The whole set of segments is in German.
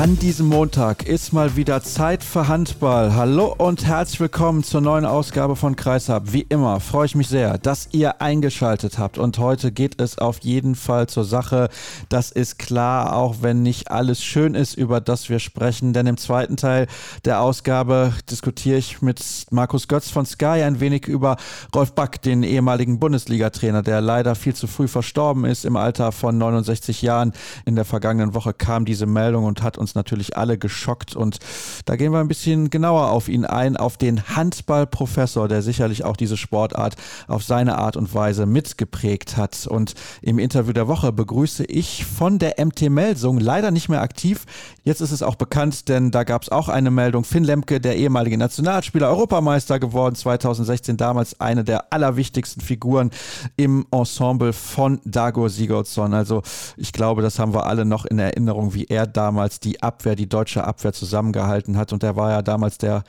An diesem Montag ist mal wieder Zeit für Handball. Hallo und herzlich willkommen zur neuen Ausgabe von Kreishab. Wie immer freue ich mich sehr, dass ihr eingeschaltet habt und heute geht es auf jeden Fall zur Sache. Das ist klar, auch wenn nicht alles schön ist, über das wir sprechen, denn im zweiten Teil der Ausgabe diskutiere ich mit Markus Götz von Sky ein wenig über Rolf Back, den ehemaligen Bundesliga-Trainer, der leider viel zu früh verstorben ist im Alter von 69 Jahren. In der vergangenen Woche kam diese Meldung und hat uns uns natürlich alle geschockt und da gehen wir ein bisschen genauer auf ihn ein, auf den Handballprofessor, der sicherlich auch diese Sportart auf seine Art und Weise mitgeprägt hat. Und im Interview der Woche begrüße ich von der MT Melsung, leider nicht mehr aktiv. Jetzt ist es auch bekannt, denn da gab es auch eine Meldung. Finn Lemke, der ehemalige Nationalspieler, Europameister geworden 2016, damals eine der allerwichtigsten Figuren im Ensemble von Dago Sigurdsson. Also ich glaube, das haben wir alle noch in Erinnerung, wie er damals die Abwehr, die deutsche Abwehr zusammengehalten hat. Und er war ja damals der,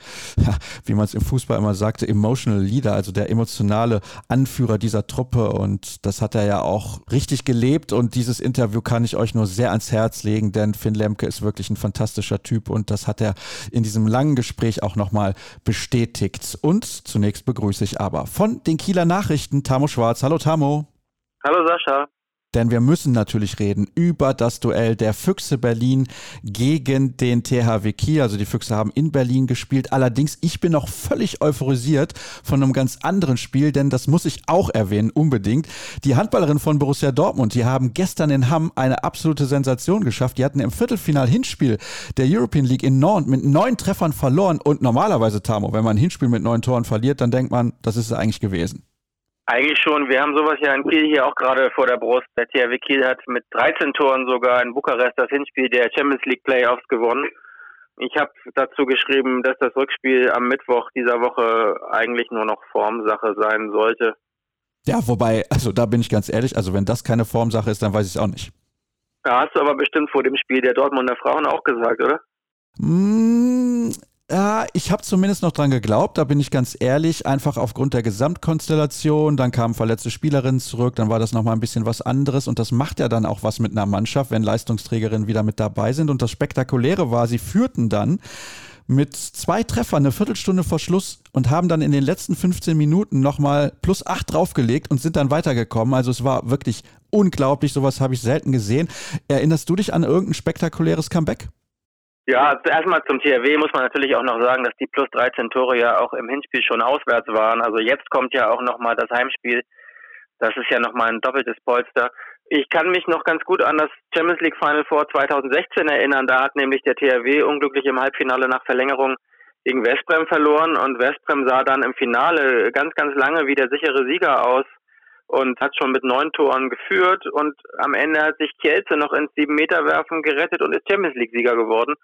wie man es im Fußball immer sagte, emotional Leader, also der emotionale Anführer dieser Truppe. Und das hat er ja auch richtig gelebt. Und dieses Interview kann ich euch nur sehr ans Herz legen, denn Finn Lemke ist wirklich ein fantastischer Typ und das hat er in diesem langen Gespräch auch nochmal bestätigt. Und zunächst begrüße ich aber von den Kieler Nachrichten Tamo Schwarz. Hallo Tamo. Hallo Sascha. Denn wir müssen natürlich reden über das Duell der Füchse Berlin gegen den THW Kiel. Also die Füchse haben in Berlin gespielt. Allerdings, ich bin noch völlig euphorisiert von einem ganz anderen Spiel, denn das muss ich auch erwähnen, unbedingt. Die Handballerin von Borussia Dortmund, die haben gestern in Hamm eine absolute Sensation geschafft. Die hatten im Viertelfinal-Hinspiel der European League in Nantes mit neun Treffern verloren. Und normalerweise, Tamo, wenn man ein Hinspiel mit neun Toren verliert, dann denkt man, das ist es eigentlich gewesen. Eigentlich schon. Wir haben sowas ja in Kiel hier auch gerade vor der Brust. Der THW Kiel hat mit 13 Toren sogar in Bukarest das Hinspiel der Champions League Playoffs gewonnen. Ich habe dazu geschrieben, dass das Rückspiel am Mittwoch dieser Woche eigentlich nur noch Formsache sein sollte. Ja, wobei, also da bin ich ganz ehrlich, also wenn das keine Formsache ist, dann weiß ich es auch nicht. Da hast du aber bestimmt vor dem Spiel der Dortmunder Frauen auch gesagt, oder? Mm, ja, ich habe zumindest noch dran geglaubt, da bin ich ganz ehrlich, einfach aufgrund der Gesamtkonstellation, dann kamen verletzte Spielerinnen zurück, dann war das nochmal ein bisschen was anderes und das macht ja dann auch was mit einer Mannschaft, wenn Leistungsträgerinnen wieder mit dabei sind und das Spektakuläre war, sie führten dann mit zwei Treffern eine Viertelstunde vor Schluss und haben dann in den letzten 15 Minuten nochmal plus acht draufgelegt und sind dann weitergekommen. Also es war wirklich unglaublich, sowas habe ich selten gesehen. Erinnerst du dich an irgendein spektakuläres Comeback? Ja, zuerst mal zum THW muss man natürlich auch noch sagen, dass die plus 13 Tore ja auch im Hinspiel schon auswärts waren. Also jetzt kommt ja auch nochmal das Heimspiel. Das ist ja nochmal ein doppeltes Polster. Ich kann mich noch ganz gut an das Champions League Final Four 2016 erinnern. Da hat nämlich der THW unglücklich im Halbfinale nach Verlängerung gegen Westbrem verloren und Westbrem sah dann im Finale ganz, ganz lange wie der sichere Sieger aus und hat schon mit neun Toren geführt und am Ende hat sich Kielce noch ins sieben Meter werfen gerettet und ist Champions League Sieger geworden.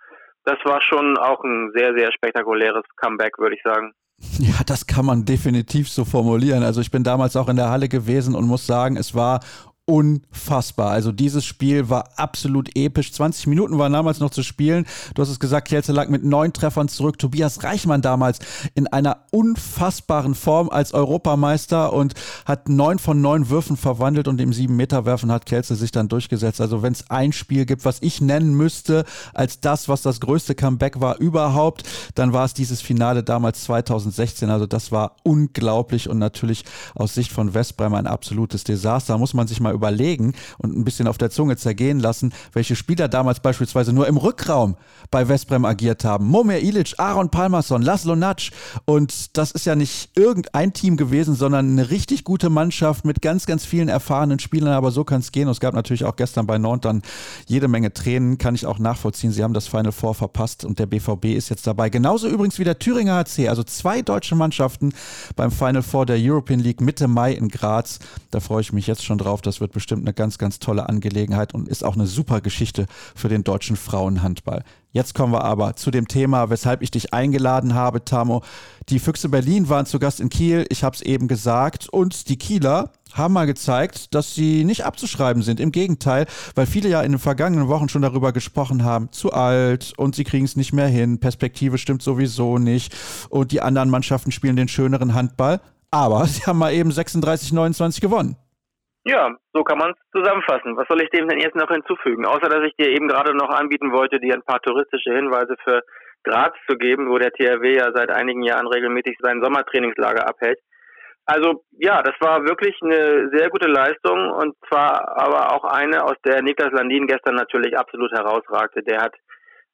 Das war schon auch ein sehr, sehr spektakuläres Comeback, würde ich sagen. Ja, das kann man definitiv so formulieren. Also ich bin damals auch in der Halle gewesen und muss sagen, es war unfassbar. Also dieses Spiel war absolut episch. 20 Minuten waren damals noch zu spielen. Du hast es gesagt, Kielce lag mit neun Treffern zurück. Tobias Reichmann damals in einer unfassbaren Form als Europameister und hat neun von neun Würfen verwandelt und im sieben Meter werfen hat Kielce sich dann durchgesetzt. Also wenn es ein Spiel gibt, was ich nennen müsste als das, was das größte Comeback war überhaupt, dann war es dieses Finale damals 2016. Also das war unglaublich und natürlich aus Sicht von Westbrem ein absolutes Desaster. Muss man sich mal überlegen und ein bisschen auf der Zunge zergehen lassen, welche Spieler damals beispielsweise nur im Rückraum bei Westbrem agiert haben. Momir Ilic, Aaron Palmerson, Laszlo Natsch. Und das ist ja nicht irgendein Team gewesen, sondern eine richtig gute Mannschaft mit ganz, ganz vielen erfahrenen Spielern. Aber so kann es gehen. Und es gab natürlich auch gestern bei Nantes dann jede Menge Tränen. Kann ich auch nachvollziehen. Sie haben das Final Four verpasst und der BVB ist jetzt dabei. Genauso übrigens wie der Thüringer HC. Also zwei deutsche Mannschaften beim Final Four der European League Mitte Mai in Graz. Da freue ich mich jetzt schon drauf. Das wird wird bestimmt eine ganz, ganz tolle Angelegenheit und ist auch eine super Geschichte für den deutschen Frauenhandball. Jetzt kommen wir aber zu dem Thema, weshalb ich dich eingeladen habe, Tamo. Die Füchse Berlin waren zu Gast in Kiel, ich habe es eben gesagt, und die Kieler haben mal gezeigt, dass sie nicht abzuschreiben sind. Im Gegenteil, weil viele ja in den vergangenen Wochen schon darüber gesprochen haben, zu alt und sie kriegen es nicht mehr hin, Perspektive stimmt sowieso nicht und die anderen Mannschaften spielen den schöneren Handball. Aber sie haben mal eben 36, 29 gewonnen. Ja, so kann man es zusammenfassen. Was soll ich dem denn jetzt noch hinzufügen? Außer, dass ich dir eben gerade noch anbieten wollte, dir ein paar touristische Hinweise für Graz zu geben, wo der THW ja seit einigen Jahren regelmäßig sein Sommertrainingslager abhält. Also ja, das war wirklich eine sehr gute Leistung und zwar aber auch eine, aus der Niklas Landin gestern natürlich absolut herausragte. Der hat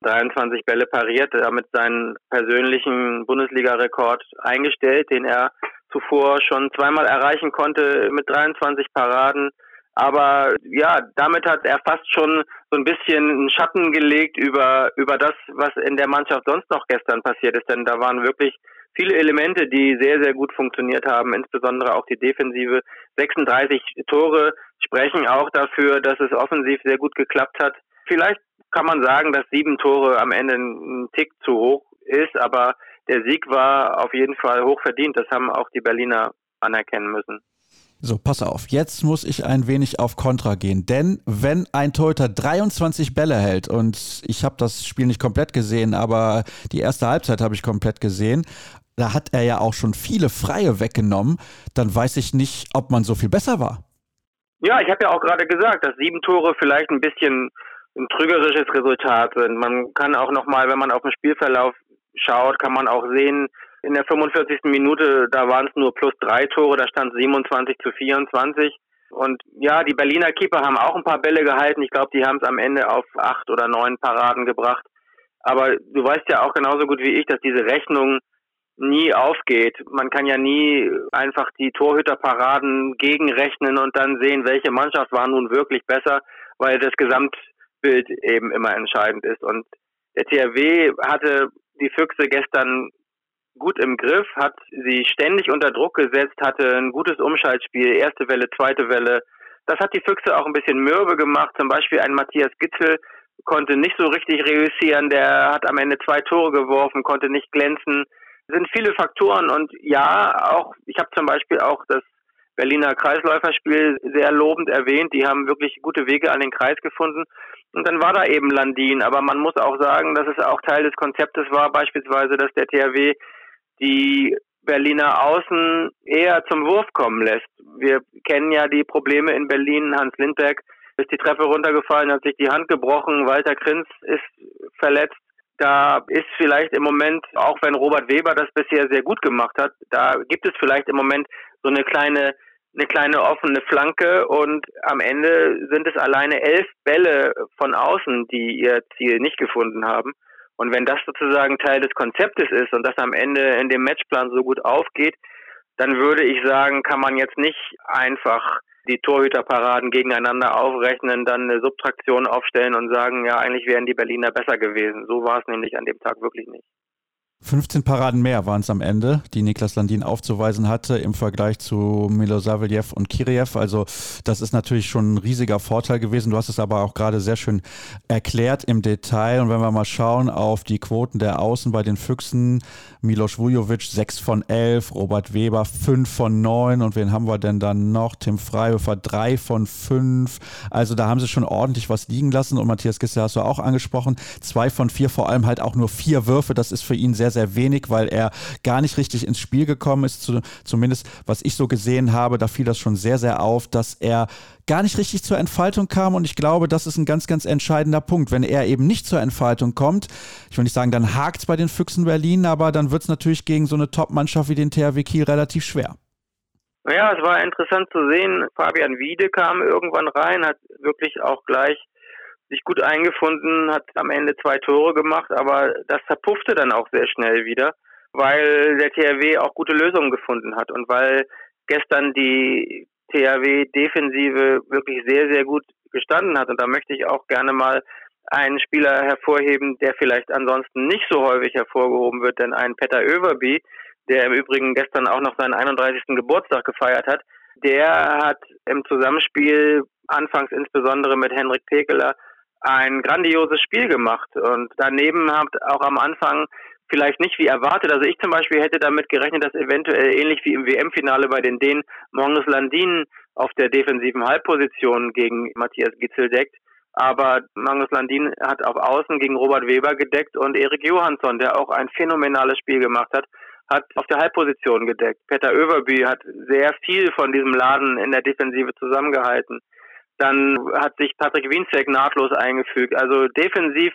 23 Bälle pariert, damit seinen persönlichen Bundesliga-Rekord eingestellt, den er zuvor schon zweimal erreichen konnte mit 23 Paraden. Aber ja, damit hat er fast schon so ein bisschen einen Schatten gelegt über, über das, was in der Mannschaft sonst noch gestern passiert ist. Denn da waren wirklich viele Elemente, die sehr, sehr gut funktioniert haben, insbesondere auch die Defensive. 36 Tore sprechen auch dafür, dass es offensiv sehr gut geklappt hat. Vielleicht kann man sagen, dass sieben Tore am Ende ein Tick zu hoch ist, aber der Sieg war auf jeden Fall hoch verdient. Das haben auch die Berliner anerkennen müssen. So, pass auf, jetzt muss ich ein wenig auf Kontra gehen, denn wenn ein Torhüter 23 Bälle hält und ich habe das Spiel nicht komplett gesehen, aber die erste Halbzeit habe ich komplett gesehen, da hat er ja auch schon viele Freie weggenommen, dann weiß ich nicht, ob man so viel besser war. Ja, ich habe ja auch gerade gesagt, dass sieben Tore vielleicht ein bisschen ein trügerisches Resultat sind. Man kann auch nochmal, wenn man auf den Spielverlauf schaut, kann man auch sehen, in der 45. Minute, da waren es nur plus drei Tore, da stand 27 zu 24. Und ja, die Berliner Keeper haben auch ein paar Bälle gehalten. Ich glaube, die haben es am Ende auf acht oder neun Paraden gebracht. Aber du weißt ja auch genauso gut wie ich, dass diese Rechnung nie aufgeht. Man kann ja nie einfach die Torhüterparaden gegenrechnen und dann sehen, welche Mannschaft war nun wirklich besser, weil das Gesamtbild eben immer entscheidend ist. Und der THW hatte die Füchse gestern gut im Griff, hat sie ständig unter Druck gesetzt, hatte ein gutes Umschaltspiel, erste Welle, zweite Welle. Das hat die Füchse auch ein bisschen mürbe gemacht. Zum Beispiel ein Matthias Gitzel konnte nicht so richtig reüssieren, der hat am Ende zwei Tore geworfen, konnte nicht glänzen. Es sind viele Faktoren und ja, auch ich habe zum Beispiel auch das Berliner Kreisläuferspiel sehr lobend erwähnt. Die haben wirklich gute Wege an den Kreis gefunden. Und dann war da eben Landin. Aber man muss auch sagen, dass es auch Teil des Konzeptes war, beispielsweise, dass der THW die Berliner Außen eher zum Wurf kommen lässt. Wir kennen ja die Probleme in Berlin. Hans Lindberg ist die Treppe runtergefallen, hat sich die Hand gebrochen. Walter Krinz ist verletzt. Da ist vielleicht im Moment, auch wenn Robert Weber das bisher sehr gut gemacht hat, da gibt es vielleicht im Moment so eine kleine eine kleine offene Flanke und am Ende sind es alleine elf Bälle von außen, die ihr Ziel nicht gefunden haben. Und wenn das sozusagen Teil des Konzeptes ist und das am Ende in dem Matchplan so gut aufgeht, dann würde ich sagen, kann man jetzt nicht einfach die Torhüterparaden gegeneinander aufrechnen, dann eine Subtraktion aufstellen und sagen, ja, eigentlich wären die Berliner besser gewesen. So war es nämlich an dem Tag wirklich nicht. 15 Paraden mehr waren es am Ende, die Niklas Landin aufzuweisen hatte im Vergleich zu Milosavljev und Kiriev. Also das ist natürlich schon ein riesiger Vorteil gewesen. Du hast es aber auch gerade sehr schön erklärt im Detail. Und wenn wir mal schauen auf die Quoten der Außen bei den Füchsen, Milos Vujovic 6 von 11, Robert Weber 5 von 9 und wen haben wir denn dann noch? Tim Freihofer 3 von 5. Also da haben sie schon ordentlich was liegen lassen und Matthias Gisser hast du auch angesprochen. 2 von 4, vor allem halt auch nur vier Würfe. Das ist für ihn sehr, sehr wenig, weil er gar nicht richtig ins Spiel gekommen ist. Zu, zumindest was ich so gesehen habe, da fiel das schon sehr, sehr auf, dass er gar nicht richtig zur Entfaltung kam. Und ich glaube, das ist ein ganz, ganz entscheidender Punkt. Wenn er eben nicht zur Entfaltung kommt, ich will nicht sagen, dann hakt es bei den Füchsen Berlin, aber dann wird es natürlich gegen so eine Top-Mannschaft wie den THW Kiel relativ schwer. Naja, es war interessant zu sehen. Fabian Wiede kam irgendwann rein, hat wirklich auch gleich sich gut eingefunden, hat am Ende zwei Tore gemacht, aber das zerpuffte dann auch sehr schnell wieder, weil der THW auch gute Lösungen gefunden hat und weil gestern die THW-Defensive wirklich sehr, sehr gut gestanden hat. Und da möchte ich auch gerne mal einen Spieler hervorheben, der vielleicht ansonsten nicht so häufig hervorgehoben wird, denn ein Petter Överby, der im Übrigen gestern auch noch seinen 31. Geburtstag gefeiert hat, Der hat im Zusammenspiel anfangs insbesondere mit Henrik Pekeler ein grandioses Spiel gemacht und daneben hat auch am Anfang vielleicht nicht wie erwartet. Also ich zum Beispiel hätte damit gerechnet, dass eventuell ähnlich wie im WM-Finale bei den Dänen Magnus Landin auf der defensiven Halbposition gegen Matthias Gitzel deckt. Aber Magnus Landin hat auf Außen gegen Robert Weber gedeckt und Erik Johansson, der auch ein phänomenales Spiel gemacht hat, hat auf der Halbposition gedeckt. Peter Överby hat sehr viel von diesem Laden in der Defensive zusammengehalten. Dann hat sich Patrick Wienzek nahtlos eingefügt. Also defensiv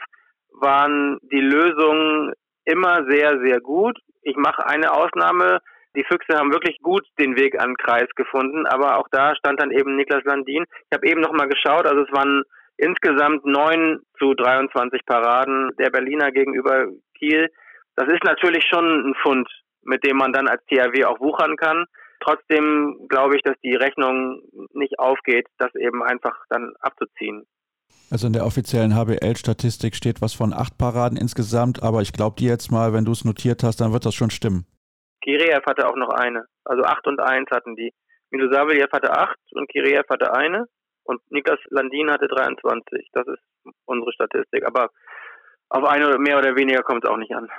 waren die Lösungen immer sehr, sehr gut. Ich mache eine Ausnahme. Die Füchse haben wirklich gut den Weg an Kreis gefunden, aber auch da stand dann eben Niklas Landin. Ich habe eben nochmal geschaut, also es waren insgesamt 9 zu 23 Paraden der Berliner gegenüber Kiel. Das ist natürlich schon ein Fund, mit dem man dann als THW auch wuchern kann. Trotzdem glaube ich, dass die Rechnung nicht aufgeht, das eben einfach dann abzuziehen. Also in der offiziellen HBL-Statistik steht was von acht Paraden insgesamt, aber ich glaube dir jetzt mal, wenn du es notiert hast, dann wird das schon stimmen. Kireev hatte auch noch eine. Also acht und eins hatten die. Milosavljev hatte acht und Kireev hatte eine und Niklas Landin hatte 23. Das ist unsere Statistik. Aber auf eine mehr oder weniger kommt es auch nicht an.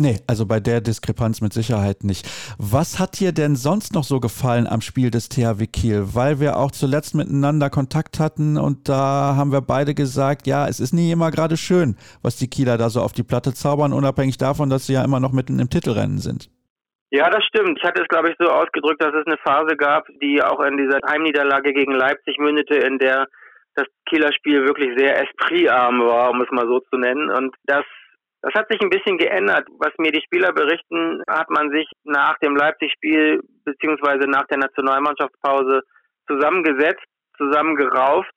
Nee, also bei der Diskrepanz mit Sicherheit nicht. Was hat dir denn sonst noch so gefallen am Spiel des THW Kiel? Weil wir auch zuletzt miteinander Kontakt hatten und da haben wir beide gesagt, ja, es ist nie immer gerade schön, was die Kieler da so auf die Platte zaubern, unabhängig davon, dass sie ja immer noch mitten im Titelrennen sind. Ja, das stimmt. Ich hatte es, glaube ich, so ausgedrückt, dass es eine Phase gab, die auch in dieser Heimniederlage gegen Leipzig mündete, in der das Kieler Spiel wirklich sehr espritarm war, um es mal so zu nennen. Und das das hat sich ein bisschen geändert. Was mir die Spieler berichten, hat man sich nach dem Leipzig-Spiel beziehungsweise nach der Nationalmannschaftspause zusammengesetzt, zusammengerauft,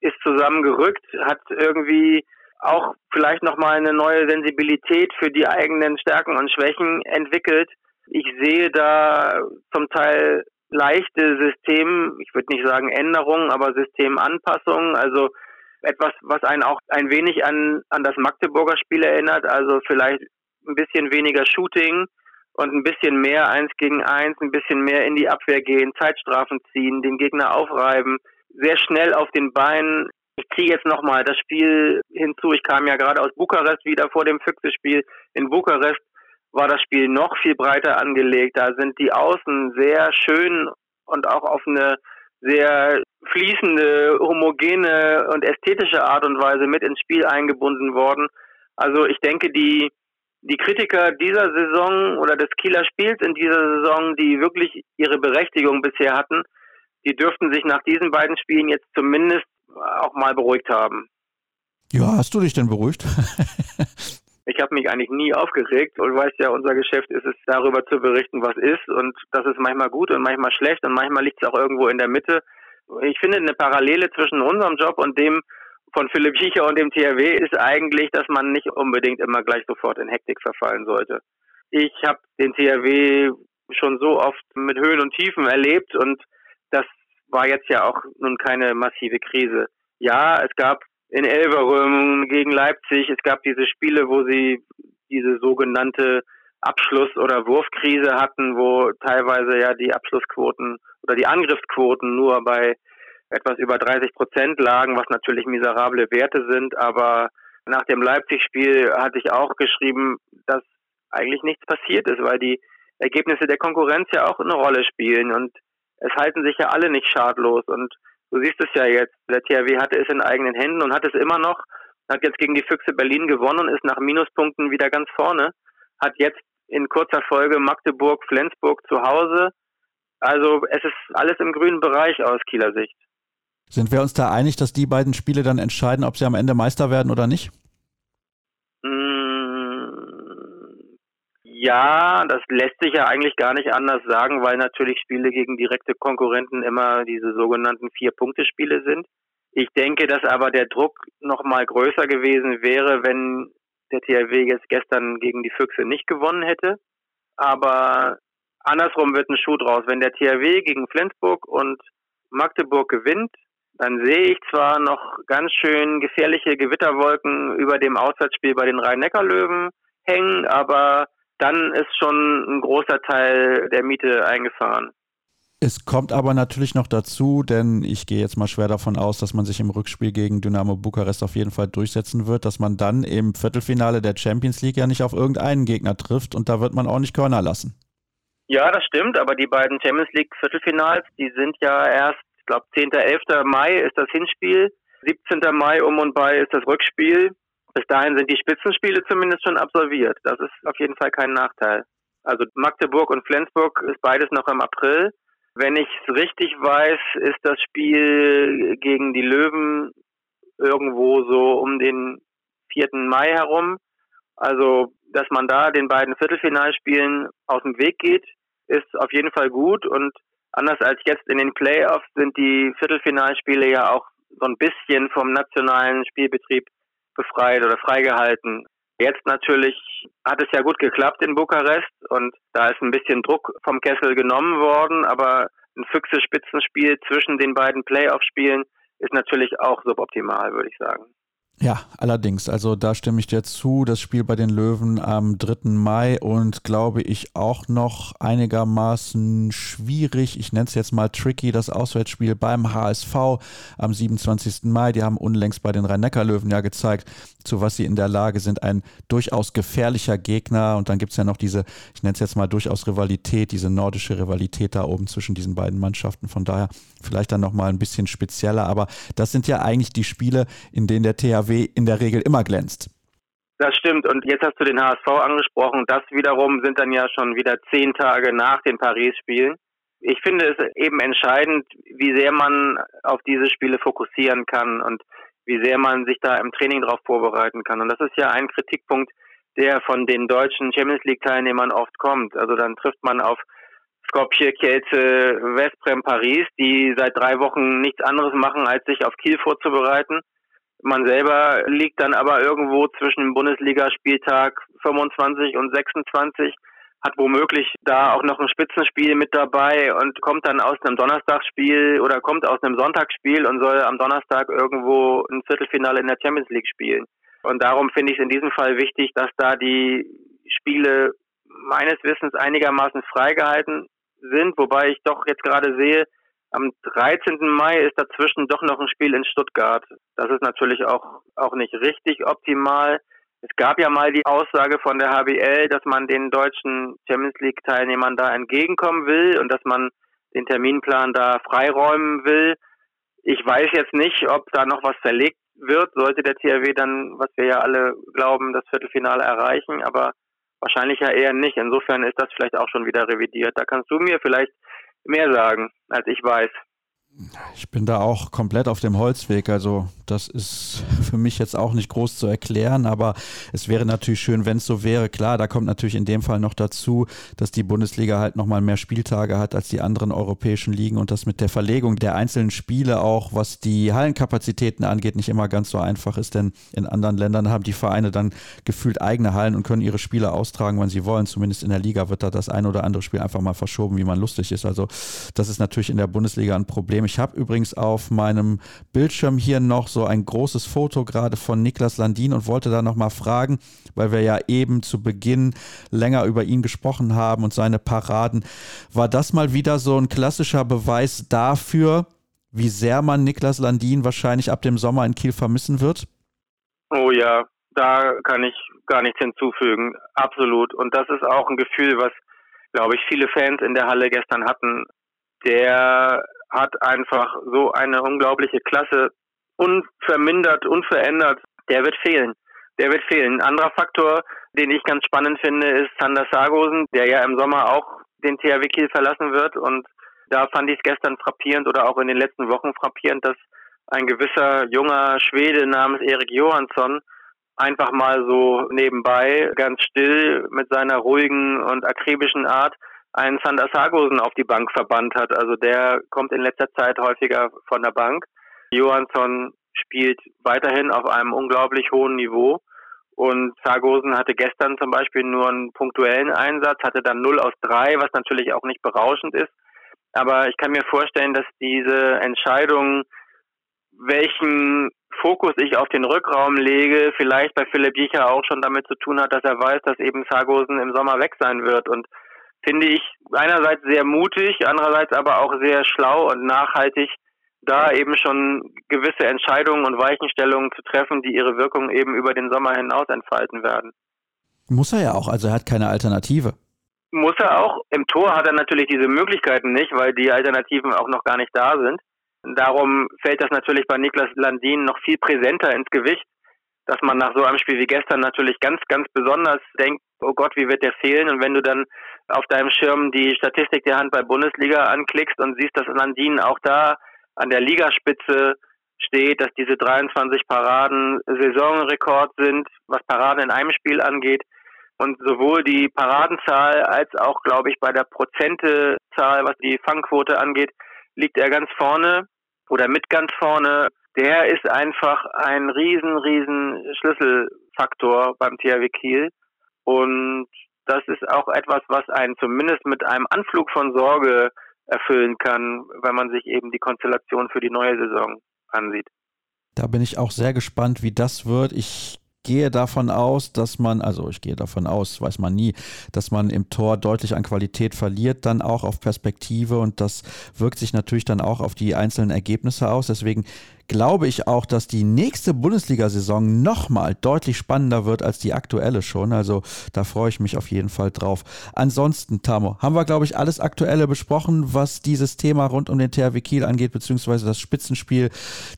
ist zusammengerückt, hat irgendwie auch vielleicht nochmal eine neue Sensibilität für die eigenen Stärken und Schwächen entwickelt. Ich sehe da zum Teil leichte System, ich würde nicht sagen Änderungen, aber Systemanpassungen. Also etwas, was einen auch ein wenig an, an das Magdeburger Spiel erinnert, also vielleicht ein bisschen weniger Shooting und ein bisschen mehr eins gegen eins, ein bisschen mehr in die Abwehr gehen, Zeitstrafen ziehen, den Gegner aufreiben, sehr schnell auf den Beinen. Ich ziehe jetzt nochmal das Spiel hinzu. Ich kam ja gerade aus Bukarest wieder vor dem Füchse-Spiel. In Bukarest war das Spiel noch viel breiter angelegt. Da sind die Außen sehr schön und auch auf eine sehr fließende, homogene und ästhetische Art und Weise mit ins Spiel eingebunden worden. Also ich denke, die, die Kritiker dieser Saison oder des Kieler Spiels in dieser Saison, die wirklich ihre Berechtigung bisher hatten, die dürften sich nach diesen beiden Spielen jetzt zumindest auch mal beruhigt haben. Ja, hast du dich denn beruhigt? Ich habe mich eigentlich nie aufgeregt und weiß ja, unser Geschäft ist es, darüber zu berichten, was ist. Und das ist manchmal gut und manchmal schlecht und manchmal liegt es auch irgendwo in der Mitte. Ich finde, eine Parallele zwischen unserem Job und dem von Philipp Schiecher und dem THW ist eigentlich, dass man nicht unbedingt immer gleich sofort in Hektik verfallen sollte. Ich habe den THW schon so oft mit Höhen und Tiefen erlebt und das war jetzt ja auch nun keine massive Krise. Ja, es gab in Elverum gegen Leipzig. Es gab diese Spiele, wo sie diese sogenannte Abschluss- oder Wurfkrise hatten, wo teilweise ja die Abschlussquoten oder die Angriffsquoten nur bei etwas über 30 Prozent lagen, was natürlich miserable Werte sind. Aber nach dem Leipzig-Spiel hatte ich auch geschrieben, dass eigentlich nichts passiert ist, weil die Ergebnisse der Konkurrenz ja auch eine Rolle spielen und es halten sich ja alle nicht schadlos und Du siehst es ja jetzt, der THW hatte es in eigenen Händen und hat es immer noch, hat jetzt gegen die Füchse Berlin gewonnen und ist nach Minuspunkten wieder ganz vorne, hat jetzt in kurzer Folge Magdeburg, Flensburg zu Hause. Also es ist alles im grünen Bereich aus Kieler Sicht. Sind wir uns da einig, dass die beiden Spiele dann entscheiden, ob sie am Ende Meister werden oder nicht? Ja, das lässt sich ja eigentlich gar nicht anders sagen, weil natürlich Spiele gegen direkte Konkurrenten immer diese sogenannten Vier-Punkte-Spiele sind. Ich denke, dass aber der Druck noch mal größer gewesen wäre, wenn der THW jetzt gestern gegen die Füchse nicht gewonnen hätte. Aber andersrum wird ein Schuh draus. Wenn der THW gegen Flensburg und Magdeburg gewinnt, dann sehe ich zwar noch ganz schön gefährliche Gewitterwolken über dem Auswärtsspiel bei den Rhein-Neckar-Löwen hängen, aber dann ist schon ein großer Teil der Miete eingefahren. Es kommt aber natürlich noch dazu, denn ich gehe jetzt mal schwer davon aus, dass man sich im Rückspiel gegen Dynamo Bukarest auf jeden Fall durchsetzen wird, dass man dann im Viertelfinale der Champions League ja nicht auf irgendeinen Gegner trifft und da wird man auch nicht Körner lassen. Ja, das stimmt, aber die beiden Champions League Viertelfinals, die sind ja erst, ich glaube, 10. 11. Mai ist das Hinspiel, 17. Mai um und bei ist das Rückspiel. Bis dahin sind die Spitzenspiele zumindest schon absolviert. Das ist auf jeden Fall kein Nachteil. Also Magdeburg und Flensburg ist beides noch im April. Wenn ich es richtig weiß, ist das Spiel gegen die Löwen irgendwo so um den 4. Mai herum. Also, dass man da den beiden Viertelfinalspielen aus dem Weg geht, ist auf jeden Fall gut. Und anders als jetzt in den Playoffs sind die Viertelfinalspiele ja auch so ein bisschen vom nationalen Spielbetrieb befreit oder freigehalten. Jetzt natürlich hat es ja gut geklappt in Bukarest und da ist ein bisschen Druck vom Kessel genommen worden, aber ein Füchse-Spitzenspiel zwischen den beiden Playoff-Spielen ist natürlich auch suboptimal, würde ich sagen. Ja, allerdings. Also da stimme ich dir zu. Das Spiel bei den Löwen am 3. Mai und glaube ich auch noch einigermaßen schwierig. Ich nenne es jetzt mal tricky, das Auswärtsspiel beim HSV am 27. Mai. Die haben unlängst bei den Rhein-Neckar-Löwen ja gezeigt, zu was sie in der Lage sind. Ein durchaus gefährlicher Gegner. Und dann gibt es ja noch diese, ich nenne es jetzt mal durchaus Rivalität, diese nordische Rivalität da oben zwischen diesen beiden Mannschaften. Von daher vielleicht dann nochmal ein bisschen spezieller. Aber das sind ja eigentlich die Spiele, in denen der THW in der Regel immer glänzt. Das stimmt. Und jetzt hast du den HSV angesprochen. Das wiederum sind dann ja schon wieder zehn Tage nach den Paris-Spielen. Ich finde es eben entscheidend, wie sehr man auf diese Spiele fokussieren kann und wie sehr man sich da im Training darauf vorbereiten kann. Und das ist ja ein Kritikpunkt, der von den deutschen Champions League-Teilnehmern oft kommt. Also dann trifft man auf Skopje, Kielce, Westbrem, Paris, die seit drei Wochen nichts anderes machen, als sich auf Kiel vorzubereiten. Man selber liegt dann aber irgendwo zwischen dem Bundesligaspieltag 25 und 26, hat womöglich da auch noch ein Spitzenspiel mit dabei und kommt dann aus einem Donnerstagsspiel oder kommt aus einem Sonntagsspiel und soll am Donnerstag irgendwo ein Viertelfinale in der Champions League spielen. Und darum finde ich es in diesem Fall wichtig, dass da die Spiele meines Wissens einigermaßen freigehalten sind, wobei ich doch jetzt gerade sehe, am 13. Mai ist dazwischen doch noch ein Spiel in Stuttgart. Das ist natürlich auch, auch nicht richtig optimal. Es gab ja mal die Aussage von der HBL, dass man den deutschen Champions League Teilnehmern da entgegenkommen will und dass man den Terminplan da freiräumen will. Ich weiß jetzt nicht, ob da noch was verlegt wird, sollte der THW dann, was wir ja alle glauben, das Viertelfinale erreichen, aber wahrscheinlich ja eher nicht. Insofern ist das vielleicht auch schon wieder revidiert. Da kannst du mir vielleicht mehr sagen, als ich weiß. Ich bin da auch komplett auf dem Holzweg. Also das ist für mich jetzt auch nicht groß zu erklären, aber es wäre natürlich schön, wenn es so wäre. Klar, da kommt natürlich in dem Fall noch dazu, dass die Bundesliga halt nochmal mehr Spieltage hat als die anderen europäischen Ligen und das mit der Verlegung der einzelnen Spiele auch, was die Hallenkapazitäten angeht, nicht immer ganz so einfach ist, denn in anderen Ländern haben die Vereine dann gefühlt eigene Hallen und können ihre Spiele austragen, wann sie wollen. Zumindest in der Liga wird da das ein oder andere Spiel einfach mal verschoben, wie man lustig ist. Also das ist natürlich in der Bundesliga ein Problem. Ich habe übrigens auf meinem Bildschirm hier noch so ein großes Foto gerade von Niklas Landin und wollte da nochmal fragen, weil wir ja eben zu Beginn länger über ihn gesprochen haben und seine Paraden. War das mal wieder so ein klassischer Beweis dafür, wie sehr man Niklas Landin wahrscheinlich ab dem Sommer in Kiel vermissen wird? Oh ja, da kann ich gar nichts hinzufügen. Absolut. Und das ist auch ein Gefühl, was, glaube ich, viele Fans in der Halle gestern hatten. Der hat einfach so eine unglaubliche Klasse, unvermindert, unverändert. Der wird fehlen. Der wird fehlen. Ein anderer Faktor, den ich ganz spannend finde, ist Sander Sargosen, der ja im Sommer auch den THW Kiel verlassen wird. Und da fand ich es gestern frappierend oder auch in den letzten Wochen frappierend, dass ein gewisser junger Schwede namens Erik Johansson einfach mal so nebenbei ganz still mit seiner ruhigen und akribischen Art einen Sander Sargosen auf die Bank verbannt hat. Also der kommt in letzter Zeit häufiger von der Bank. Johansson spielt weiterhin auf einem unglaublich hohen Niveau. Und Sargosen hatte gestern zum Beispiel nur einen punktuellen Einsatz, hatte dann 0 aus 3, was natürlich auch nicht berauschend ist. Aber ich kann mir vorstellen, dass diese Entscheidung, welchen Fokus ich auf den Rückraum lege, vielleicht bei Philipp Jicher auch schon damit zu tun hat, dass er weiß, dass eben Sargosen im Sommer weg sein wird. Und finde ich einerseits sehr mutig, andererseits aber auch sehr schlau und nachhaltig, da eben schon gewisse Entscheidungen und Weichenstellungen zu treffen, die ihre Wirkung eben über den Sommer hinaus entfalten werden. Muss er ja auch, also er hat keine Alternative. Muss er auch. Im Tor hat er natürlich diese Möglichkeiten nicht, weil die Alternativen auch noch gar nicht da sind. Darum fällt das natürlich bei Niklas Landin noch viel präsenter ins Gewicht, dass man nach so einem Spiel wie gestern natürlich ganz, ganz besonders denkt, oh Gott, wie wird der fehlen? Und wenn du dann auf deinem Schirm die Statistik der Handball-Bundesliga anklickst und siehst, dass Landin auch da an der Ligaspitze steht, dass diese 23 Paraden Saisonrekord sind, was Paraden in einem Spiel angeht. Und sowohl die Paradenzahl als auch, glaube ich, bei der Prozentezahl, was die Fangquote angeht, liegt er ganz vorne oder mit ganz vorne. Der ist einfach ein riesen, riesen Schlüsselfaktor beim THW Kiel. Und das ist auch etwas, was einen zumindest mit einem Anflug von Sorge erfüllen kann, wenn man sich eben die Konstellation für die neue Saison ansieht. Da bin ich auch sehr gespannt, wie das wird. Ich gehe davon aus, dass man, also ich gehe davon aus, weiß man nie, dass man im Tor deutlich an Qualität verliert, dann auch auf Perspektive und das wirkt sich natürlich dann auch auf die einzelnen Ergebnisse aus. Deswegen glaube ich auch, dass die nächste Bundesliga-Saison nochmal deutlich spannender wird als die aktuelle schon. Also da freue ich mich auf jeden Fall drauf. Ansonsten, Tamo, haben wir, glaube ich, alles Aktuelle besprochen, was dieses Thema rund um den THW Kiel angeht, beziehungsweise das Spitzenspiel.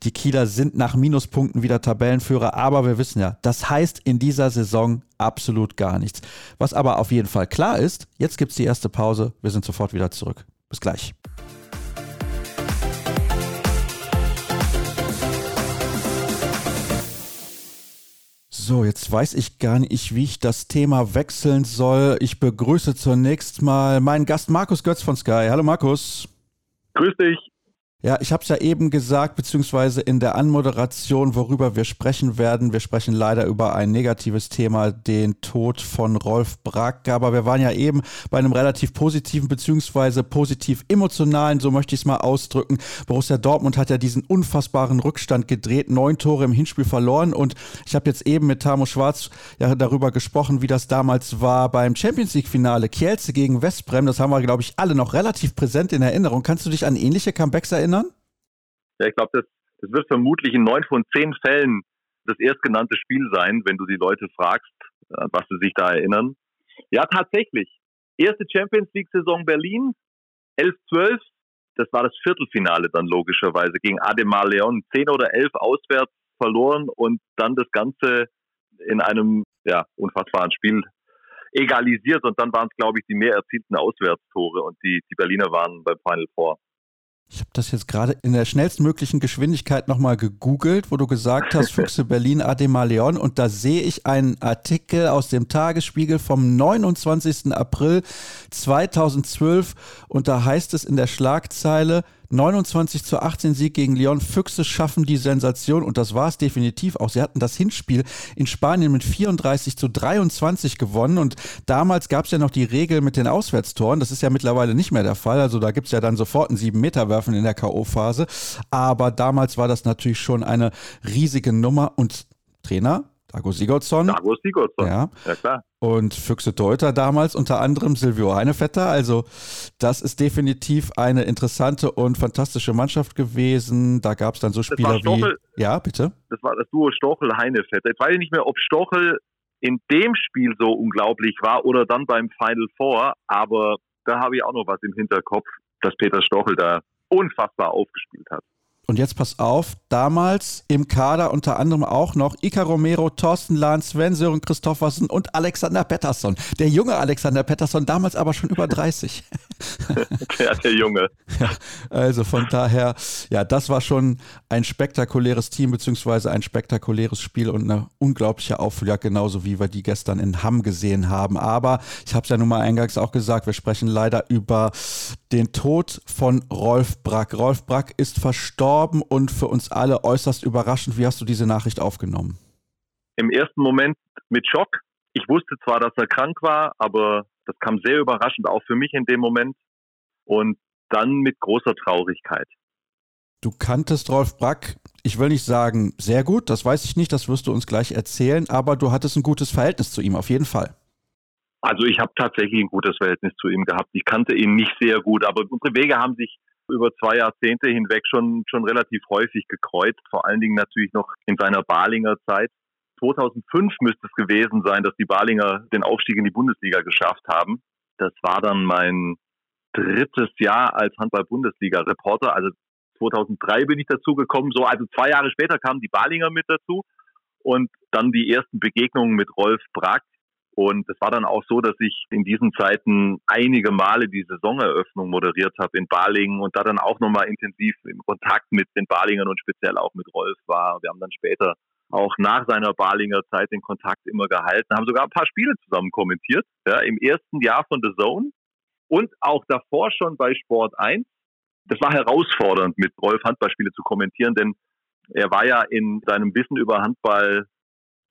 Die Kieler sind nach Minuspunkten wieder Tabellenführer, aber wir wissen ja, das heißt in dieser Saison absolut gar nichts. Was aber auf jeden Fall klar ist, jetzt gibt es die erste Pause. Wir sind sofort wieder zurück. Bis gleich. So, jetzt weiß ich gar nicht, wie ich das Thema wechseln soll. Ich begrüße zunächst mal meinen Gast Markus Götz von Sky. Hallo Markus. Grüß dich. Ja, ich habe es ja eben gesagt, beziehungsweise in der Anmoderation, worüber wir sprechen werden. Wir sprechen leider über ein negatives Thema, den Tod von Rolf Brack. Aber wir waren ja eben bei einem relativ positiven, beziehungsweise positiv emotionalen, so möchte ich es mal ausdrücken. Borussia Dortmund hat ja diesen unfassbaren Rückstand gedreht, neun Tore im Hinspiel verloren. Und ich habe jetzt eben mit Tamo Schwarz ja darüber gesprochen, wie das damals war beim Champions League-Finale. Kielce gegen Westbrem, das haben wir, glaube ich, alle noch relativ präsent in Erinnerung. Kannst du dich an ähnliche Comebacks erinnern? Erinnern? Ja, ich glaube, das, das wird vermutlich in neun von zehn Fällen das erstgenannte Spiel sein, wenn du die Leute fragst, an was sie sich da erinnern. Ja, tatsächlich. Erste Champions League-Saison Berlin, 11-12. Das war das Viertelfinale dann logischerweise gegen Ademar Leon. Zehn oder elf auswärts verloren und dann das Ganze in einem ja, unfassbaren Spiel egalisiert. Und dann waren es, glaube ich, die mehr erzielten Auswärtstore und die, die Berliner waren beim Final Four. Ich habe das jetzt gerade in der schnellstmöglichen Geschwindigkeit nochmal gegoogelt, wo du gesagt hast, Füchse Berlin Ademar Leon. Und da sehe ich einen Artikel aus dem Tagesspiegel vom 29. April 2012. Und da heißt es in der Schlagzeile, 29 zu 18 Sieg gegen Leon. Füchse schaffen die Sensation und das war es definitiv auch. Sie hatten das Hinspiel in Spanien mit 34 zu 23 gewonnen und damals gab es ja noch die Regel mit den Auswärtstoren. Das ist ja mittlerweile nicht mehr der Fall. Also da gibt es ja dann sofort ein 7-Meter-Werfen in der K.O.-Phase. Aber damals war das natürlich schon eine riesige Nummer und Trainer Dago Sigurdsson. Dago Sigurdsson, ja. ja klar. Und Füchse Deuter damals unter anderem Silvio Heinevetter. Also das ist definitiv eine interessante und fantastische Mannschaft gewesen. Da gab es dann so Spieler Stochel, wie... Ja, bitte? Das war das Duo Stochel-Heinevetter. Jetzt weiß ich nicht mehr, ob Stochel in dem Spiel so unglaublich war oder dann beim Final Four, aber da habe ich auch noch was im Hinterkopf, dass Peter Stochel da unfassbar aufgespielt hat. Und jetzt pass auf, damals im Kader unter anderem auch noch Ika Romero, Thorsten Lahn, Sven Sören Christoffersen und Alexander Pettersson. Der junge Alexander Pettersson, damals aber schon über 30. der, der Junge. Ja, also von daher, ja, das war schon ein spektakuläres Team, beziehungsweise ein spektakuläres Spiel und eine unglaubliche Aufholjagd, genauso wie wir die gestern in Hamm gesehen haben. Aber ich habe es ja nun mal eingangs auch gesagt, wir sprechen leider über den Tod von Rolf Brack. Rolf Brack ist verstorben und für uns alle äußerst überraschend. Wie hast du diese Nachricht aufgenommen? Im ersten Moment mit Schock. Ich wusste zwar, dass er krank war, aber das kam sehr überraschend auch für mich in dem Moment und dann mit großer Traurigkeit. Du kanntest Rolf Brack, ich will nicht sagen sehr gut, das weiß ich nicht, das wirst du uns gleich erzählen, aber du hattest ein gutes Verhältnis zu ihm, auf jeden Fall. Also ich habe tatsächlich ein gutes Verhältnis zu ihm gehabt. Ich kannte ihn nicht sehr gut, aber unsere Wege haben sich über zwei Jahrzehnte hinweg schon, schon relativ häufig gekreuzt, vor allen Dingen natürlich noch in seiner Balinger Zeit. 2005 müsste es gewesen sein, dass die Balinger den Aufstieg in die Bundesliga geschafft haben. Das war dann mein drittes Jahr als Handball-Bundesliga-Reporter. Also 2003 bin ich dazu gekommen. So, also zwei Jahre später kamen die Balinger mit dazu und dann die ersten Begegnungen mit Rolf Brack. Und es war dann auch so, dass ich in diesen Zeiten einige Male die Saisoneröffnung moderiert habe in Balingen und da dann auch nochmal intensiv im Kontakt mit den Balingern und speziell auch mit Rolf war. Wir haben dann später auch nach seiner Balinger Zeit den Kontakt immer gehalten, haben sogar ein paar Spiele zusammen kommentiert, ja, im ersten Jahr von The Zone und auch davor schon bei Sport 1. Das war herausfordernd, mit Rolf Handballspiele zu kommentieren, denn er war ja in seinem Wissen über Handball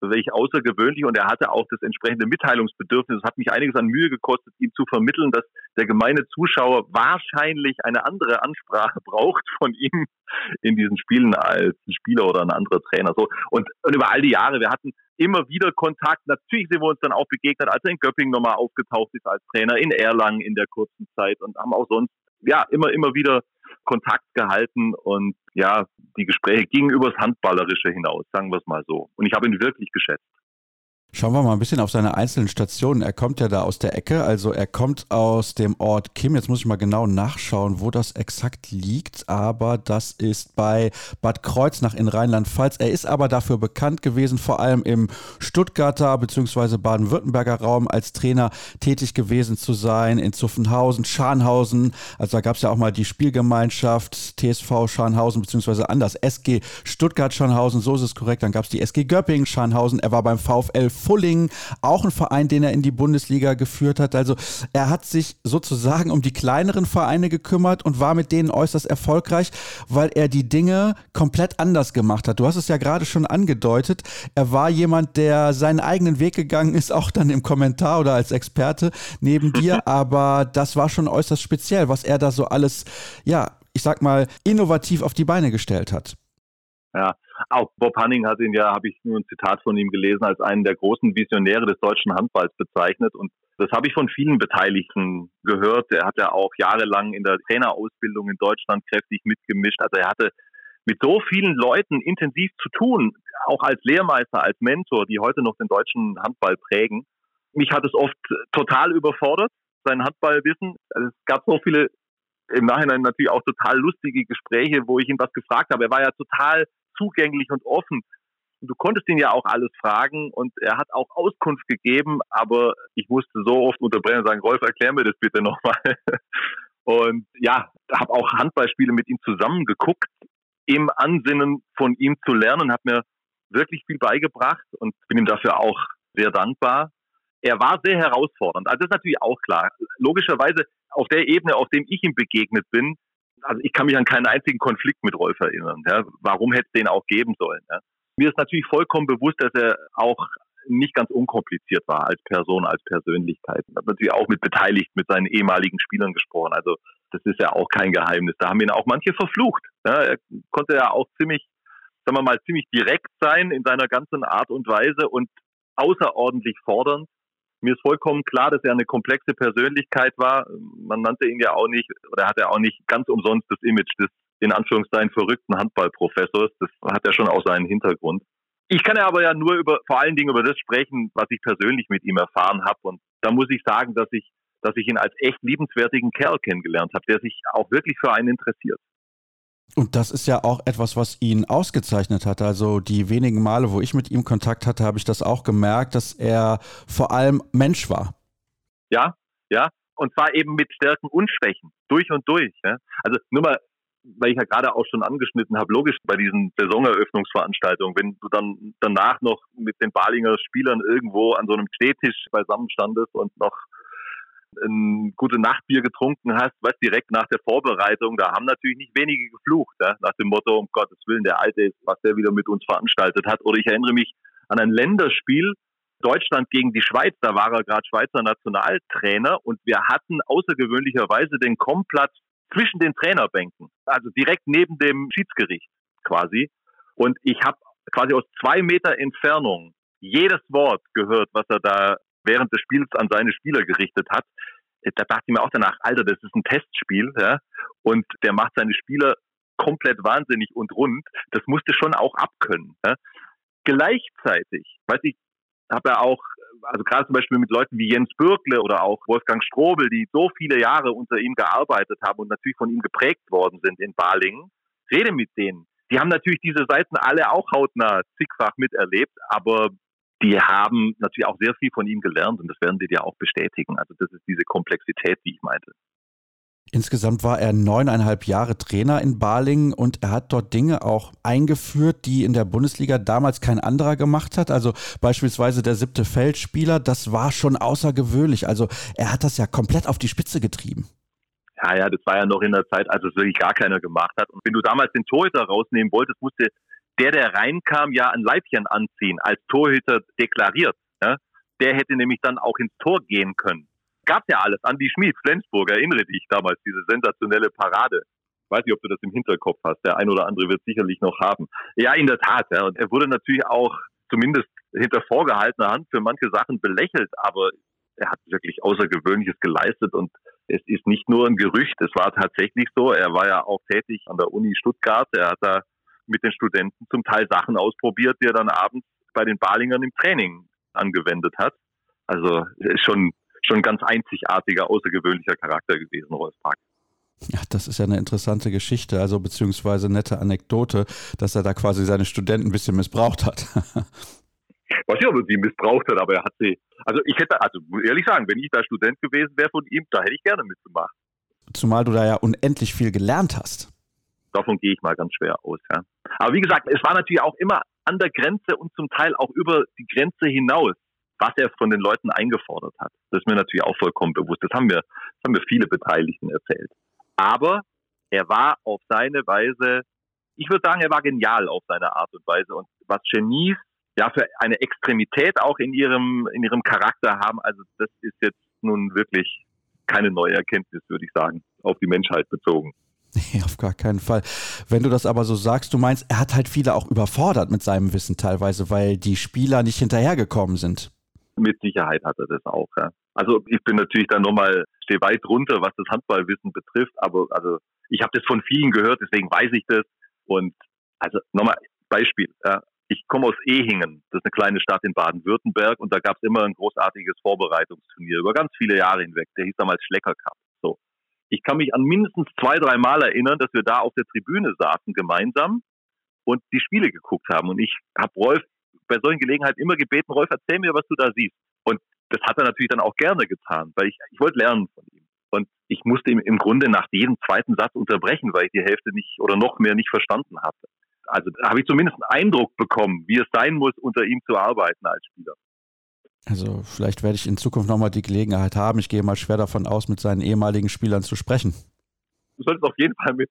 wirklich außergewöhnlich und er hatte auch das entsprechende Mitteilungsbedürfnis. Es hat mich einiges an Mühe gekostet, ihm zu vermitteln, dass der gemeine Zuschauer wahrscheinlich eine andere Ansprache braucht von ihm in diesen Spielen als ein Spieler oder ein anderer Trainer. So und, und über all die Jahre, wir hatten immer wieder Kontakt. Natürlich sind wir uns dann auch begegnet, als er in Göppingen nochmal aufgetaucht ist als Trainer, in Erlangen in der kurzen Zeit und haben auch sonst ja immer immer wieder Kontakt gehalten und ja, die Gespräche gingen übers Handballerische hinaus, sagen wir es mal so. Und ich habe ihn wirklich geschätzt. Schauen wir mal ein bisschen auf seine einzelnen Stationen. Er kommt ja da aus der Ecke, also er kommt aus dem Ort Kim. Jetzt muss ich mal genau nachschauen, wo das exakt liegt, aber das ist bei Bad Kreuznach in Rheinland-Pfalz. Er ist aber dafür bekannt gewesen, vor allem im Stuttgarter bzw. Baden-Württemberger Raum als Trainer tätig gewesen zu sein, in Zuffenhausen, Scharnhausen. Also da gab es ja auch mal die Spielgemeinschaft TSV Scharnhausen bzw. anders SG Stuttgart-Scharnhausen, so ist es korrekt. Dann gab es die SG Göppingen Scharnhausen. Er war beim VfL Fulling, auch ein Verein, den er in die Bundesliga geführt hat. Also er hat sich sozusagen um die kleineren Vereine gekümmert und war mit denen äußerst erfolgreich, weil er die Dinge komplett anders gemacht hat. Du hast es ja gerade schon angedeutet. Er war jemand, der seinen eigenen Weg gegangen ist, auch dann im Kommentar oder als Experte neben dir. Aber das war schon äußerst speziell, was er da so alles, ja, ich sag mal, innovativ auf die Beine gestellt hat. Ja, auch Bob Hanning hat ihn ja, habe ich nur ein Zitat von ihm gelesen, als einen der großen Visionäre des deutschen Handballs bezeichnet. Und das habe ich von vielen Beteiligten gehört. Er hat ja auch jahrelang in der Trainerausbildung in Deutschland kräftig mitgemischt. Also er hatte mit so vielen Leuten intensiv zu tun, auch als Lehrmeister, als Mentor, die heute noch den deutschen Handball prägen. Mich hat es oft total überfordert, sein Handballwissen. Also es gab so viele im Nachhinein natürlich auch total lustige Gespräche, wo ich ihn was gefragt habe. Er war ja total zugänglich und offen. Und du konntest ihn ja auch alles fragen und er hat auch Auskunft gegeben, aber ich musste so oft unterbrechen und sagen, Rolf, erklär mir das bitte nochmal. Und ja, habe auch Handballspiele mit ihm zusammen geguckt, im Ansinnen von ihm zu lernen, hat mir wirklich viel beigebracht und bin ihm dafür auch sehr dankbar. Er war sehr herausfordernd. Also das ist natürlich auch klar. Logischerweise auf der Ebene, auf dem ich ihm begegnet bin, also ich kann mich an keinen einzigen Konflikt mit Rolf erinnern. Ja. Warum hätte es den auch geben sollen? Ja. Mir ist natürlich vollkommen bewusst, dass er auch nicht ganz unkompliziert war als Person, als Persönlichkeit. Ich habe natürlich auch mit beteiligt, mit seinen ehemaligen Spielern gesprochen. Also das ist ja auch kein Geheimnis. Da haben ihn auch manche verflucht. Ja, er konnte ja auch ziemlich, sagen wir mal, ziemlich direkt sein in seiner ganzen Art und Weise und außerordentlich fordernd. Mir ist vollkommen klar, dass er eine komplexe Persönlichkeit war. Man nannte ihn ja auch nicht, oder hat er auch nicht ganz umsonst das Image des in Anführungszeichen verrückten Handballprofessors. Das hat ja schon auch seinen Hintergrund. Ich kann ja aber ja nur über, vor allen Dingen über das sprechen, was ich persönlich mit ihm erfahren habe. Und da muss ich sagen, dass ich, dass ich ihn als echt liebenswertigen Kerl kennengelernt habe, der sich auch wirklich für einen interessiert. Und das ist ja auch etwas, was ihn ausgezeichnet hat. Also die wenigen Male, wo ich mit ihm Kontakt hatte, habe ich das auch gemerkt, dass er vor allem Mensch war. Ja, ja. Und zwar eben mit Stärken und Schwächen. Durch und durch. Ja? Also nur mal, weil ich ja gerade auch schon angeschnitten habe, logisch bei diesen Saisoneröffnungsveranstaltungen, wenn du dann danach noch mit den Balinger Spielern irgendwo an so einem Stehtisch beisammen standest und noch ein gute Nachtbier getrunken hast, was direkt nach der Vorbereitung, da haben natürlich nicht wenige geflucht, ja, nach dem Motto, um Gottes Willen, der Alte ist, was der wieder mit uns veranstaltet hat. Oder ich erinnere mich an ein Länderspiel, Deutschland gegen die Schweiz, da war er gerade Schweizer Nationaltrainer und wir hatten außergewöhnlicherweise den Komplatz zwischen den Trainerbänken, also direkt neben dem Schiedsgericht quasi. Und ich habe quasi aus zwei Meter Entfernung jedes Wort gehört, was er da während des Spiels an seine Spieler gerichtet hat. Da dachte ich mir auch danach, Alter, das ist ein Testspiel, ja, und der macht seine Spieler komplett wahnsinnig und rund. Das musste schon auch abkönnen. Ja. Gleichzeitig, weiß ich, habe ja auch, also gerade zum Beispiel mit Leuten wie Jens Bürkle oder auch Wolfgang Strobel, die so viele Jahre unter ihm gearbeitet haben und natürlich von ihm geprägt worden sind in Balingen, rede mit denen. Die haben natürlich diese Seiten alle auch hautnah zigfach miterlebt, aber die haben natürlich auch sehr viel von ihm gelernt und das werden die dir auch bestätigen. Also das ist diese Komplexität, die ich meinte. Insgesamt war er neuneinhalb Jahre Trainer in Balingen und er hat dort Dinge auch eingeführt, die in der Bundesliga damals kein anderer gemacht hat. Also beispielsweise der siebte Feldspieler, das war schon außergewöhnlich. Also er hat das ja komplett auf die Spitze getrieben. Ja, ja, das war ja noch in der Zeit, als es wirklich gar keiner gemacht hat. Und wenn du damals den Torhüter rausnehmen wolltest, musste der, der reinkam, ja ein Leibchen anziehen, als Torhüter deklariert. Ja? Der hätte nämlich dann auch ins Tor gehen können gab ja alles. Andi Schmid, Flensburg, erinnere dich damals, diese sensationelle Parade. Weiß nicht, ob du das im Hinterkopf hast. Der ein oder andere wird sicherlich noch haben. Ja, in der Tat. Ja. Und er wurde natürlich auch zumindest hinter vorgehaltener Hand für manche Sachen belächelt, aber er hat wirklich Außergewöhnliches geleistet und es ist nicht nur ein Gerücht, es war tatsächlich so. Er war ja auch tätig an der Uni Stuttgart. Er hat da mit den Studenten zum Teil Sachen ausprobiert, die er dann abends bei den Balingern im Training angewendet hat. Also ist schon schon ein ganz einzigartiger, außergewöhnlicher Charakter gewesen, Rolf Park. Ja, das ist ja eine interessante Geschichte, also beziehungsweise nette Anekdote, dass er da quasi seine Studenten ein bisschen missbraucht hat. weiß nicht, ob er sie missbraucht hat, aber er hat sie, also ich hätte, also ehrlich sagen, wenn ich da Student gewesen wäre von ihm, da hätte ich gerne mitgemacht. Zumal du da ja unendlich viel gelernt hast. Davon gehe ich mal ganz schwer aus, ja. Aber wie gesagt, es war natürlich auch immer an der Grenze und zum Teil auch über die Grenze hinaus was er von den Leuten eingefordert hat. Das ist mir natürlich auch vollkommen bewusst. Das haben wir, das haben wir viele Beteiligten erzählt. Aber er war auf seine Weise, ich würde sagen, er war genial auf seine Art und Weise. Und was Genies ja für eine Extremität auch in ihrem, in ihrem Charakter haben, also das ist jetzt nun wirklich keine neue Erkenntnis, würde ich sagen, auf die Menschheit bezogen. Nee, auf gar keinen Fall. Wenn du das aber so sagst, du meinst, er hat halt viele auch überfordert mit seinem Wissen teilweise, weil die Spieler nicht hinterhergekommen sind. Mit Sicherheit hat er das auch. Ja. Also ich bin natürlich dann nochmal, stehe weit runter, was das Handballwissen betrifft, aber also ich habe das von vielen gehört, deswegen weiß ich das. Und also nochmal Beispiel. Ja. Ich komme aus Ehingen, das ist eine kleine Stadt in Baden-Württemberg und da gab es immer ein großartiges Vorbereitungsturnier über ganz viele Jahre hinweg. Der hieß damals Schlecker Cup. Ich kann mich an mindestens zwei, drei Mal erinnern, dass wir da auf der Tribüne saßen gemeinsam und die Spiele geguckt haben. Und ich habe Rolf bei solchen Gelegenheiten immer gebeten, Rolf, erzähl mir, was du da siehst. Und das hat er natürlich dann auch gerne getan, weil ich, ich wollte lernen von ihm. Und ich musste ihn im Grunde nach jedem zweiten Satz unterbrechen, weil ich die Hälfte nicht oder noch mehr nicht verstanden hatte. Also da habe ich zumindest einen Eindruck bekommen, wie es sein muss, unter ihm zu arbeiten als Spieler. Also vielleicht werde ich in Zukunft nochmal die Gelegenheit haben. Ich gehe mal schwer davon aus, mit seinen ehemaligen Spielern zu sprechen. Du solltest auf jeden Fall mit,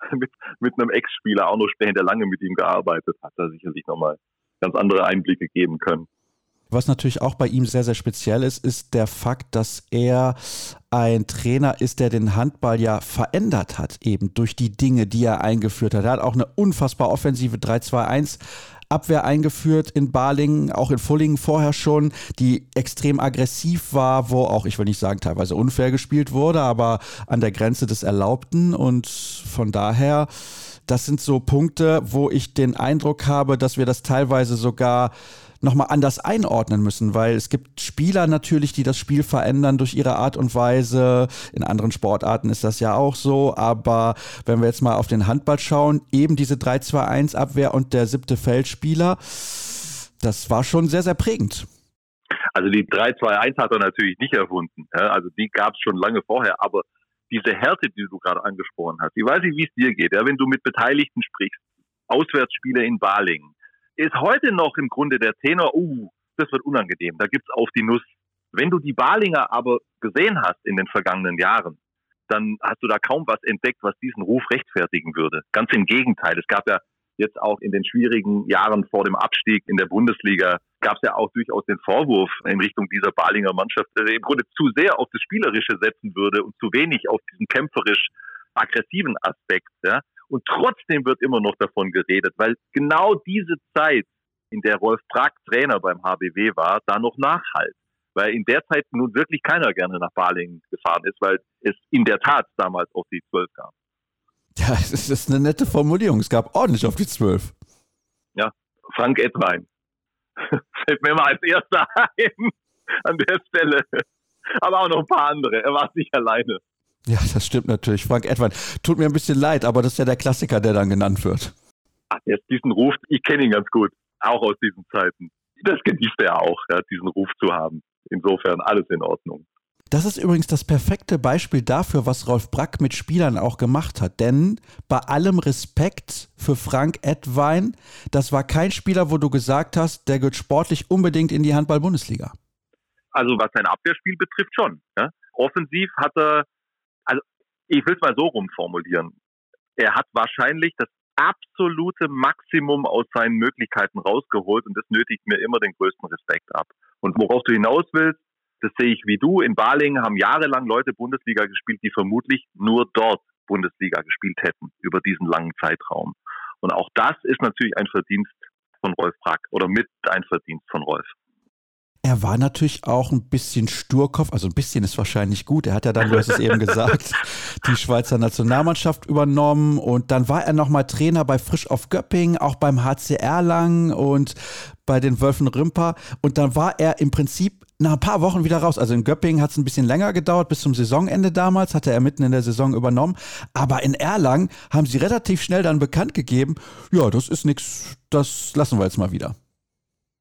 mit, mit einem Ex-Spieler auch noch sprechen, der lange mit ihm gearbeitet hat. Da sicherlich nochmal ganz andere Einblicke geben können. Was natürlich auch bei ihm sehr, sehr speziell ist, ist der Fakt, dass er ein Trainer ist, der den Handball ja verändert hat, eben durch die Dinge, die er eingeführt hat. Er hat auch eine unfassbar offensive 3-2-1 Abwehr eingeführt in Balingen, auch in Fullingen vorher schon, die extrem aggressiv war, wo auch, ich will nicht sagen, teilweise unfair gespielt wurde, aber an der Grenze des Erlaubten. Und von daher das sind so Punkte, wo ich den Eindruck habe, dass wir das teilweise sogar nochmal anders einordnen müssen, weil es gibt Spieler natürlich, die das Spiel verändern durch ihre Art und Weise. In anderen Sportarten ist das ja auch so, aber wenn wir jetzt mal auf den Handball schauen, eben diese 3-2-1-Abwehr und der siebte Feldspieler, das war schon sehr, sehr prägend. Also die 3-2-1 hat er natürlich nicht erfunden. Also die gab es schon lange vorher, aber diese Härte, die du gerade angesprochen hast, ich weiß nicht, wie es dir geht, wenn du mit Beteiligten sprichst, Auswärtsspiele in Balingen, ist heute noch im Grunde der Tenor, uh, das wird unangenehm, da gibt's auf die Nuss. Wenn du die Balinger aber gesehen hast in den vergangenen Jahren, dann hast du da kaum was entdeckt, was diesen Ruf rechtfertigen würde. Ganz im Gegenteil. Es gab ja jetzt auch in den schwierigen Jahren vor dem Abstieg in der Bundesliga gab es ja auch durchaus den Vorwurf in Richtung dieser Balinger Mannschaft, dass er im Grunde zu sehr auf das Spielerische setzen würde und zu wenig auf diesen kämpferisch aggressiven Aspekt. Ja? Und trotzdem wird immer noch davon geredet, weil genau diese Zeit, in der Rolf Prag Trainer beim HBW war, da noch nachhalt. weil in der Zeit nun wirklich keiner gerne nach Balingen gefahren ist, weil es in der Tat damals auf die 12 gab. Ja, es ist eine nette Formulierung. Es gab ordentlich auf die 12. Ja, Frank Edwein. Fällt mir mal als erster ein an der Stelle. Aber auch noch ein paar andere. Er war nicht alleine. Ja, das stimmt natürlich. Frank Edwein. Tut mir ein bisschen leid, aber das ist ja der Klassiker, der dann genannt wird. Ach, jetzt diesen Ruf, ich kenne ihn ganz gut. Auch aus diesen Zeiten. Das genießt er auch, ja, diesen Ruf zu haben. Insofern alles in Ordnung. Das ist übrigens das perfekte Beispiel dafür, was Rolf Brack mit Spielern auch gemacht hat. Denn bei allem Respekt für Frank Edwein, das war kein Spieler, wo du gesagt hast, der gehört sportlich unbedingt in die Handball-Bundesliga. Also was sein Abwehrspiel betrifft schon. Ja. Offensiv hat er, ich will es mal so rumformulieren. Er hat wahrscheinlich das absolute Maximum aus seinen Möglichkeiten rausgeholt und das nötigt mir immer den größten Respekt ab. Und worauf du hinaus willst, das sehe ich wie du. In Balingen haben jahrelang Leute Bundesliga gespielt, die vermutlich nur dort Bundesliga gespielt hätten über diesen langen Zeitraum. Und auch das ist natürlich ein Verdienst von Rolf Brack oder mit ein Verdienst von Rolf. Er war natürlich auch ein bisschen Sturkopf, also ein bisschen ist wahrscheinlich gut. Er hat ja dann, du hast es eben gesagt, die Schweizer Nationalmannschaft übernommen und dann war er nochmal Trainer bei Frisch auf Göpping, auch beim HCR lang und bei den Wölfen Rimper und dann war er im Prinzip nach ein paar Wochen wieder raus. Also in Göppingen hat es ein bisschen länger gedauert, bis zum Saisonende damals, hatte er mitten in der Saison übernommen. Aber in Erlangen haben sie relativ schnell dann bekannt gegeben, ja, das ist nichts, das lassen wir jetzt mal wieder.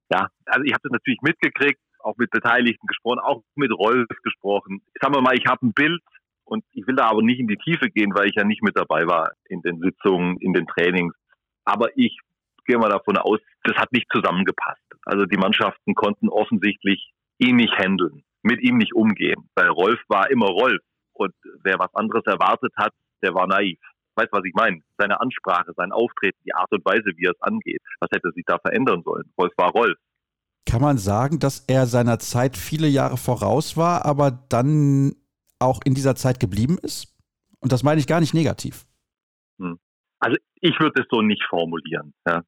Ja, also ich habe das natürlich mitgekriegt, auch mit Beteiligten gesprochen, auch mit Rolf gesprochen. Sagen wir mal, ich habe ein Bild und ich will da aber nicht in die Tiefe gehen, weil ich ja nicht mit dabei war in den Sitzungen, in den Trainings. Aber ich gehe mal davon aus, das hat nicht zusammengepasst. Also die Mannschaften konnten offensichtlich ihn nicht handeln, mit ihm nicht umgehen. Weil Rolf war immer Rolf und wer was anderes erwartet hat, der war naiv. Weißt was ich meine? Seine Ansprache, sein Auftreten, die Art und Weise, wie er es angeht. Was hätte sich da verändern sollen? Rolf war Rolf. Kann man sagen, dass er seiner Zeit viele Jahre voraus war, aber dann auch in dieser Zeit geblieben ist? Und das meine ich gar nicht negativ. Hm. Also ich würde es so nicht formulieren. Ja.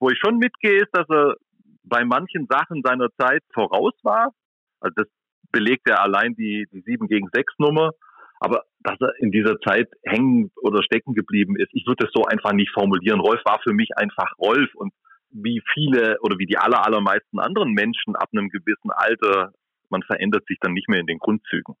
Wo ich schon mitgehe, ist, dass er bei manchen Sachen seiner Zeit voraus war. Also das belegt ja allein die, die 7 gegen 6 Nummer. Aber dass er in dieser Zeit hängen oder stecken geblieben ist, ich würde es so einfach nicht formulieren. Rolf war für mich einfach Rolf und wie viele oder wie die aller, allermeisten anderen Menschen ab einem gewissen Alter, man verändert sich dann nicht mehr in den Grundzügen.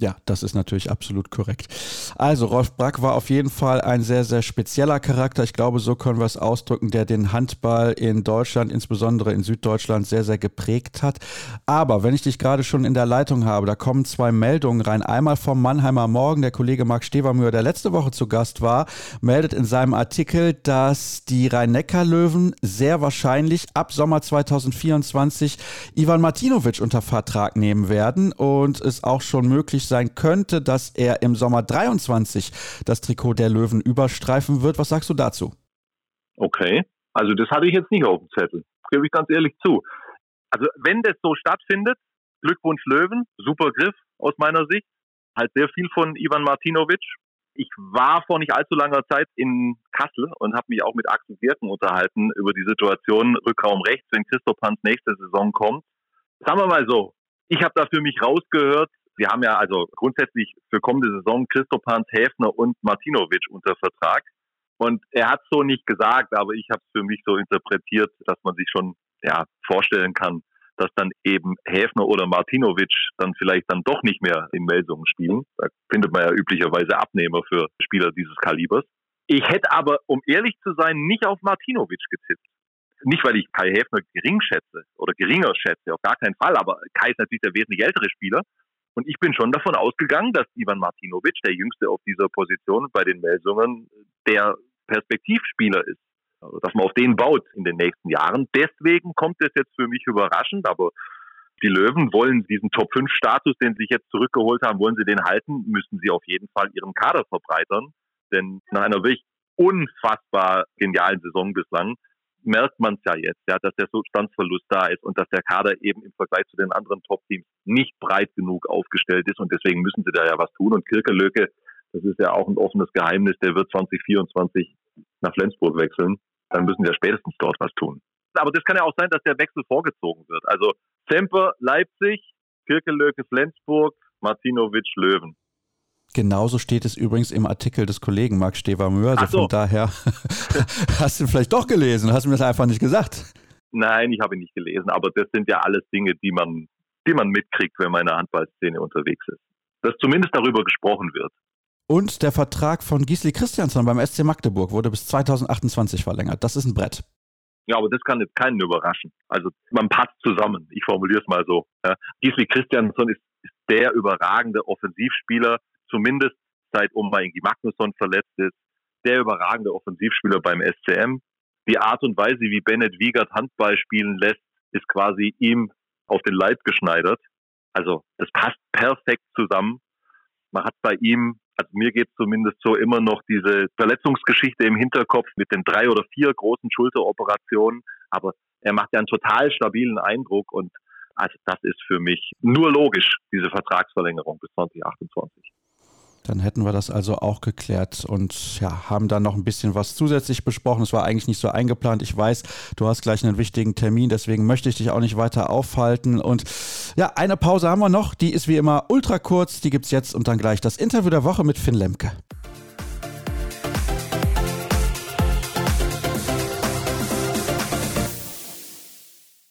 Ja, das ist natürlich absolut korrekt. Also Rolf Brack war auf jeden Fall ein sehr, sehr spezieller Charakter. Ich glaube, so können wir es ausdrücken, der den Handball in Deutschland, insbesondere in Süddeutschland, sehr, sehr geprägt hat. Aber wenn ich dich gerade schon in der Leitung habe, da kommen zwei Meldungen rein. Einmal vom Mannheimer Morgen. Der Kollege Marc Stevermüher, der letzte Woche zu Gast war, meldet in seinem Artikel, dass die Rhein-Neckar-Löwen sehr wahrscheinlich ab Sommer 2024 Ivan Martinovic unter Vertrag nehmen werden und es auch schon möglich sein könnte, dass er im Sommer 23 das Trikot der Löwen überstreifen wird. Was sagst du dazu? Okay, also das hatte ich jetzt nicht auf dem Zettel, gebe ich ganz ehrlich zu. Also wenn das so stattfindet, Glückwunsch Löwen, super Griff aus meiner Sicht, halt sehr viel von Ivan Martinovic. Ich war vor nicht allzu langer Zeit in Kassel und habe mich auch mit Axel Birken unterhalten über die Situation Rückraum rechts, wenn Christoph Hans nächste Saison kommt. Sagen wir mal so, ich habe da für mich rausgehört, wir haben ja also grundsätzlich für kommende Saison Christoph Hans, Häfner und Martinovic unter Vertrag. Und er hat so nicht gesagt, aber ich habe es für mich so interpretiert, dass man sich schon ja, vorstellen kann, dass dann eben Häfner oder Martinovic dann vielleicht dann doch nicht mehr in Melsungen spielen. Da findet man ja üblicherweise Abnehmer für Spieler dieses Kalibers. Ich hätte aber, um ehrlich zu sein, nicht auf Martinovic getippt. Nicht, weil ich Kai Häfner gering schätze oder geringer schätze, auf gar keinen Fall, aber Kai ist natürlich der wesentlich ältere Spieler. Und ich bin schon davon ausgegangen, dass Ivan Martinovic, der Jüngste auf dieser Position bei den Melsungen, der Perspektivspieler ist. Also, dass man auf den baut in den nächsten Jahren. Deswegen kommt es jetzt für mich überraschend, aber die Löwen wollen diesen Top-5-Status, den sie sich jetzt zurückgeholt haben, wollen sie den halten, müssen sie auf jeden Fall ihren Kader verbreitern. Denn nach einer wirklich unfassbar genialen Saison bislang merkt man es ja jetzt, ja, dass der Substanzverlust da ist und dass der Kader eben im Vergleich zu den anderen Top-Teams nicht breit genug aufgestellt ist und deswegen müssen sie da ja was tun. Und Kirkelöke, das ist ja auch ein offenes Geheimnis, der wird 2024 nach Flensburg wechseln. Dann müssen wir spätestens dort was tun. aber das kann ja auch sein, dass der Wechsel vorgezogen wird. Also Semper Leipzig, Kirkelöke Flensburg, Martinovic Löwen. Genauso steht es übrigens im Artikel des Kollegen Marc Stevermühr. Also so. von daher hast du vielleicht doch gelesen, hast du mir das einfach nicht gesagt. Nein, ich habe ihn nicht gelesen, aber das sind ja alles Dinge, die man, die man mitkriegt, wenn man in der Handballszene unterwegs ist. Dass zumindest darüber gesprochen wird. Und der Vertrag von Gisli Christiansson beim SC Magdeburg wurde bis 2028 verlängert. Das ist ein Brett. Ja, aber das kann jetzt keinen überraschen. Also man passt zusammen. Ich formuliere es mal so. Ja. Gisli Christiansson ist, ist der überragende Offensivspieler, zumindest seit Oma Ingi Magnusson verletzt ist, der überragende Offensivspieler beim SCM. Die Art und Weise, wie Bennett Wiegert Handball spielen lässt, ist quasi ihm auf den Leib geschneidert. Also das passt perfekt zusammen. Man hat bei ihm, also mir geht zumindest so immer noch diese Verletzungsgeschichte im Hinterkopf mit den drei oder vier großen Schulteroperationen. Aber er macht ja einen total stabilen Eindruck und also das ist für mich nur logisch, diese Vertragsverlängerung bis 2028. Dann hätten wir das also auch geklärt und ja, haben dann noch ein bisschen was zusätzlich besprochen. Es war eigentlich nicht so eingeplant. Ich weiß, du hast gleich einen wichtigen Termin, deswegen möchte ich dich auch nicht weiter aufhalten. Und ja, eine Pause haben wir noch. Die ist wie immer ultra kurz. Die gibt es jetzt und dann gleich das Interview der Woche mit Finn Lemke.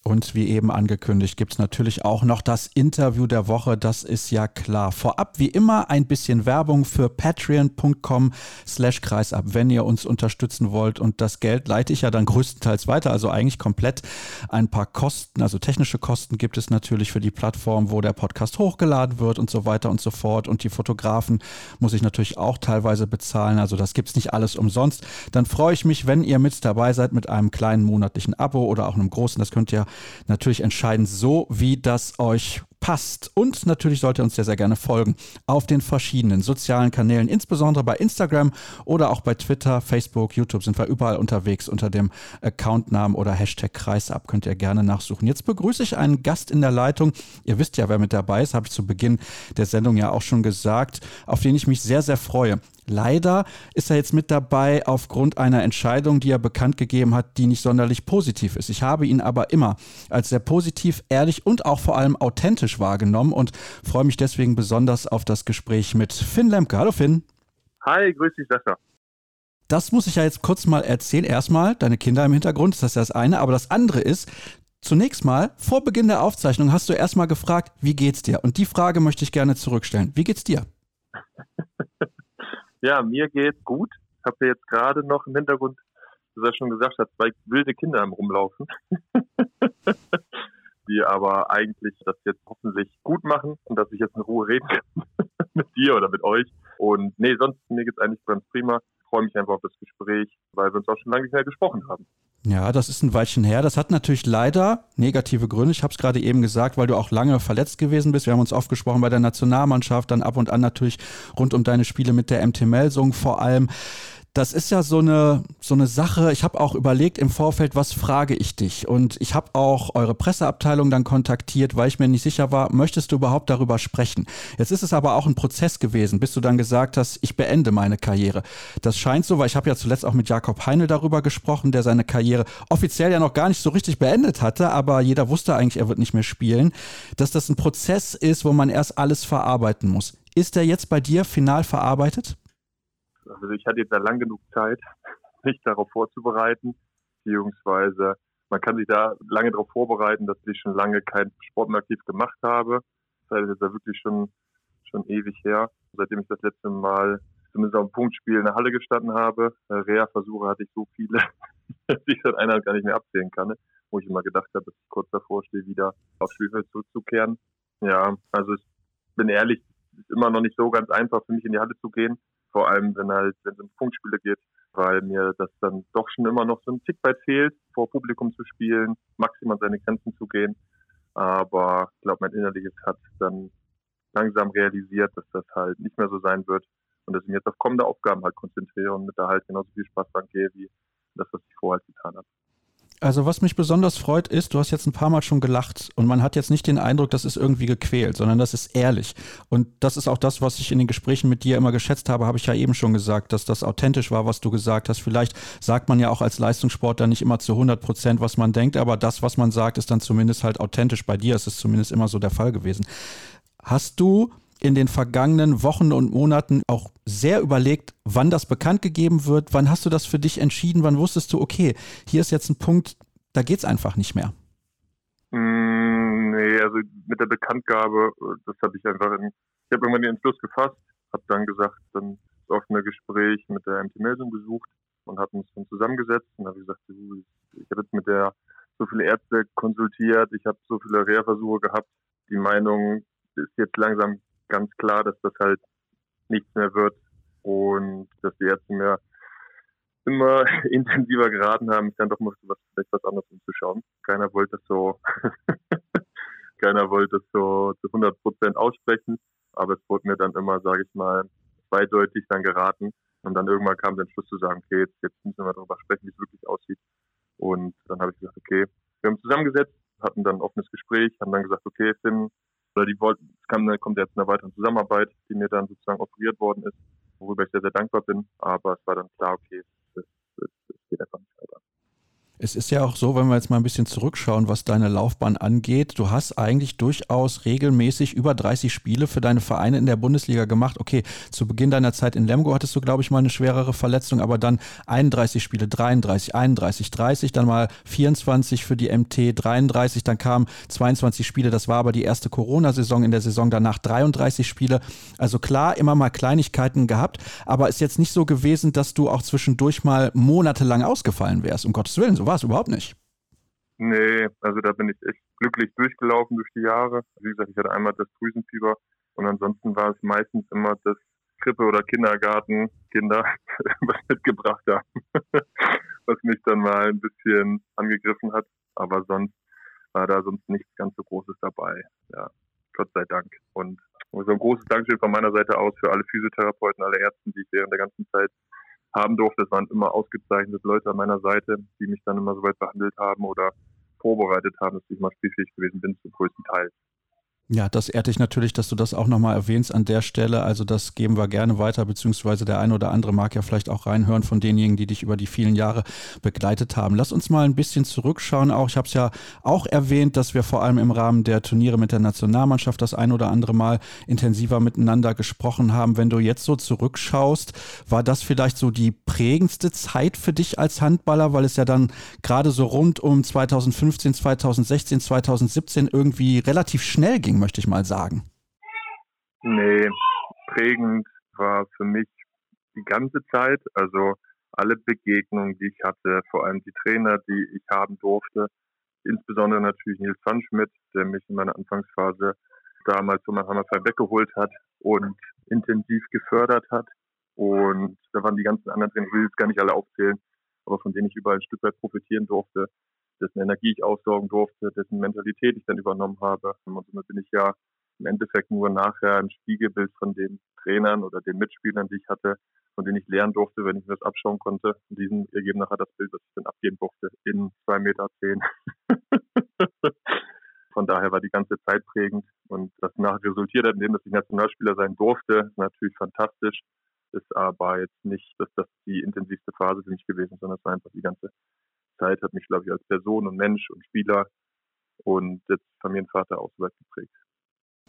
Und wie eben angekündigt, gibt es natürlich auch noch das Interview der Woche, das ist ja klar. Vorab wie immer ein bisschen Werbung für patreon.com slash kreisab, wenn ihr uns unterstützen wollt. Und das Geld leite ich ja dann größtenteils weiter, also eigentlich komplett. Ein paar Kosten, also technische Kosten gibt es natürlich für die Plattform, wo der Podcast hochgeladen wird und so weiter und so fort. Und die Fotografen muss ich natürlich auch teilweise bezahlen. Also das gibt es nicht alles umsonst. Dann freue ich mich, wenn ihr mit dabei seid mit einem kleinen monatlichen Abo oder auch einem großen. Das könnt ihr natürlich entscheiden, so wie das euch passt. Und natürlich sollt ihr uns sehr, sehr gerne folgen auf den verschiedenen sozialen Kanälen, insbesondere bei Instagram oder auch bei Twitter, Facebook, YouTube sind wir überall unterwegs unter dem Accountnamen oder Hashtag Kreisab. Könnt ihr gerne nachsuchen. Jetzt begrüße ich einen Gast in der Leitung. Ihr wisst ja, wer mit dabei ist, habe ich zu Beginn der Sendung ja auch schon gesagt, auf den ich mich sehr, sehr freue. Leider ist er jetzt mit dabei aufgrund einer Entscheidung, die er bekannt gegeben hat, die nicht sonderlich positiv ist. Ich habe ihn aber immer als sehr positiv, ehrlich und auch vor allem authentisch wahrgenommen und freue mich deswegen besonders auf das Gespräch mit Finn Lemke. Hallo Finn. Hi, grüß dich, Sascha. Das muss ich ja jetzt kurz mal erzählen. Erstmal, deine Kinder im Hintergrund, das ist das eine. Aber das andere ist, zunächst mal, vor Beginn der Aufzeichnung hast du erstmal gefragt, wie geht's dir? Und die Frage möchte ich gerne zurückstellen. Wie geht's dir? Ja, mir geht's gut. Ich habe jetzt gerade noch im Hintergrund, wie er schon gesagt hat, zwei wilde Kinder im Rumlaufen, die aber eigentlich das jetzt hoffentlich gut machen und dass ich jetzt in Ruhe reden kann mit dir oder mit euch. Und nee, sonst mir geht's eigentlich ganz prima. Ich freue mich einfach auf das Gespräch, weil wir uns auch schon lange nicht mehr gesprochen haben. Ja, das ist ein Weilchen her. Das hat natürlich leider negative Gründe. Ich habe es gerade eben gesagt, weil du auch lange verletzt gewesen bist. Wir haben uns oft gesprochen bei der Nationalmannschaft, dann ab und an natürlich rund um deine Spiele mit der MT Melsung vor allem das ist ja so eine, so eine Sache. Ich habe auch überlegt im Vorfeld, was frage ich dich? Und ich habe auch eure Presseabteilung dann kontaktiert, weil ich mir nicht sicher war, möchtest du überhaupt darüber sprechen? Jetzt ist es aber auch ein Prozess gewesen, bis du dann gesagt hast, ich beende meine Karriere. Das scheint so, weil ich habe ja zuletzt auch mit Jakob Heinl darüber gesprochen, der seine Karriere offiziell ja noch gar nicht so richtig beendet hatte, aber jeder wusste eigentlich, er wird nicht mehr spielen, dass das ein Prozess ist, wo man erst alles verarbeiten muss. Ist der jetzt bei dir final verarbeitet? Also ich hatte jetzt ja lang genug Zeit, mich darauf vorzubereiten, beziehungsweise man kann sich da lange darauf vorbereiten, dass ich schon lange kein Sport mehr aktiv gemacht habe. Das ist ja wirklich schon, schon ewig her, seitdem ich das letzte Mal zumindest auf dem Punktspiel in der Halle gestanden habe. Äh, Reha-Versuche hatte ich so viele, dass ich seit einer gar nicht mehr abzählen kann, wo ich immer gedacht habe, dass ich kurz davor stehe, wieder aufs Spielfeld zurückzukehren. Ja, also ich bin ehrlich, es ist immer noch nicht so ganz einfach für mich in die Halle zu gehen vor allem wenn halt, wenn es um Punktspiele geht, weil mir das dann doch schon immer noch so ein Tick weit fehlt, vor Publikum zu spielen, maximal seine Grenzen zu gehen. Aber ich glaube, mein Innerliches hat dann langsam realisiert, dass das halt nicht mehr so sein wird und dass ich mich jetzt auf kommende Aufgaben halt konzentriere und mit da halt genauso viel Spaß dran gehe, wie das, was ich vorher halt getan habe. Also was mich besonders freut ist, du hast jetzt ein paar Mal schon gelacht und man hat jetzt nicht den Eindruck, das ist irgendwie gequält, sondern das ist ehrlich. Und das ist auch das, was ich in den Gesprächen mit dir immer geschätzt habe, habe ich ja eben schon gesagt, dass das authentisch war, was du gesagt hast. Vielleicht sagt man ja auch als Leistungssportler nicht immer zu 100 Prozent, was man denkt, aber das, was man sagt, ist dann zumindest halt authentisch. Bei dir ist es zumindest immer so der Fall gewesen. Hast du in den vergangenen Wochen und Monaten auch sehr überlegt, wann das bekannt gegeben wird. Wann hast du das für dich entschieden? Wann wusstest du, okay, hier ist jetzt ein Punkt, da geht es einfach nicht mehr? Mm, nee, also mit der Bekanntgabe, das habe ich einfach, in, ich habe irgendwann den Entschluss gefasst, habe dann gesagt, dann das offene Gespräch mit der MT Melsung gesucht und hatten uns dann zusammengesetzt und habe gesagt, ich habe jetzt mit der so viele Ärzte konsultiert, ich habe so viele Reha-Versuche gehabt, die Meinung ist jetzt langsam ganz klar, dass das halt nichts mehr wird und dass die Ärzte mir immer intensiver geraten haben, mich dann doch mal was, vielleicht was anderes umzuschauen. Keiner wollte das so, keiner wollte das so zu 100 Prozent aussprechen, aber es wurde mir dann immer, sage ich mal, zweideutig dann geraten und dann irgendwann kam der Entschluss zu sagen, okay, jetzt, jetzt müssen wir darüber sprechen, wie es wirklich aussieht. Und dann habe ich gesagt, okay, wir haben zusammengesetzt, hatten dann ein offenes Gespräch, haben dann gesagt, okay, Finn, oder die wollten, es kam, kommt jetzt eine weitere Zusammenarbeit, die mir dann sozusagen offeriert worden ist, worüber ich sehr, sehr dankbar bin. Aber es war dann klar, okay, es, es, es geht einfach nicht weiter. Es ist ja auch so, wenn wir jetzt mal ein bisschen zurückschauen, was deine Laufbahn angeht. Du hast eigentlich durchaus regelmäßig über 30 Spiele für deine Vereine in der Bundesliga gemacht. Okay, zu Beginn deiner Zeit in Lemgo hattest du, glaube ich, mal eine schwerere Verletzung, aber dann 31 Spiele, 33, 31, 30, dann mal 24 für die MT, 33, dann kamen 22 Spiele. Das war aber die erste Corona-Saison. In der Saison danach 33 Spiele. Also klar, immer mal Kleinigkeiten gehabt, aber ist jetzt nicht so gewesen, dass du auch zwischendurch mal monatelang ausgefallen wärst. Um Gottes Willen, so war es überhaupt nicht. Nee, also da bin ich echt glücklich durchgelaufen durch die Jahre. Wie gesagt, ich hatte einmal das Drüsenfieber und ansonsten war es meistens immer das Krippe- oder Kindergartenkinder, was mitgebracht haben, was mich dann mal ein bisschen angegriffen hat. Aber sonst war da sonst nichts ganz so Großes dabei. Ja, Gott sei Dank. Und so ein großes Dankeschön von meiner Seite aus für alle Physiotherapeuten, alle Ärzte, die ich während der ganzen Zeit haben durfte. Es waren immer ausgezeichnete Leute an meiner Seite, die mich dann immer so weit behandelt haben oder vorbereitet haben, dass ich mal spielfähig gewesen bin, zum größten Teil. Ja, das ehrt dich natürlich, dass du das auch nochmal erwähnst an der Stelle. Also das geben wir gerne weiter, beziehungsweise der eine oder andere mag ja vielleicht auch reinhören von denjenigen, die dich über die vielen Jahre begleitet haben. Lass uns mal ein bisschen zurückschauen. Auch ich habe es ja auch erwähnt, dass wir vor allem im Rahmen der Turniere mit der Nationalmannschaft das ein oder andere Mal intensiver miteinander gesprochen haben. Wenn du jetzt so zurückschaust, war das vielleicht so die prägendste Zeit für dich als Handballer, weil es ja dann gerade so rund um 2015, 2016, 2017 irgendwie relativ schnell ging möchte ich mal sagen. Nee, prägend war für mich die ganze Zeit, also alle Begegnungen, die ich hatte, vor allem die Trainer, die ich haben durfte, insbesondere natürlich Nils Pfannschmidt, der mich in meiner Anfangsphase damals so mein Hammerfall weggeholt hat und intensiv gefördert hat. Und da waren die ganzen anderen Trainer, ich will jetzt gar nicht alle aufzählen, aber von denen ich überall ein Stück weit profitieren durfte dessen Energie ich aussaugen durfte, dessen Mentalität ich dann übernommen habe. Und somit bin ich ja im Endeffekt nur nachher ein Spiegelbild von den Trainern oder den Mitspielern, die ich hatte, von denen ich lernen durfte, wenn ich mir das abschauen konnte. Und diesen ergeben nachher das Bild, das ich dann abgeben durfte, in zwei Meter zehn. von daher war die ganze Zeit prägend und das nachher resultiert hat, indem dass ich Nationalspieler sein durfte, natürlich fantastisch, ist aber jetzt nicht, dass das die intensivste Phase für mich gewesen, sondern es war einfach die ganze Zeit hat mich, glaube ich, als Person und Mensch und Spieler und jetzt Familienvater auch so weit geprägt.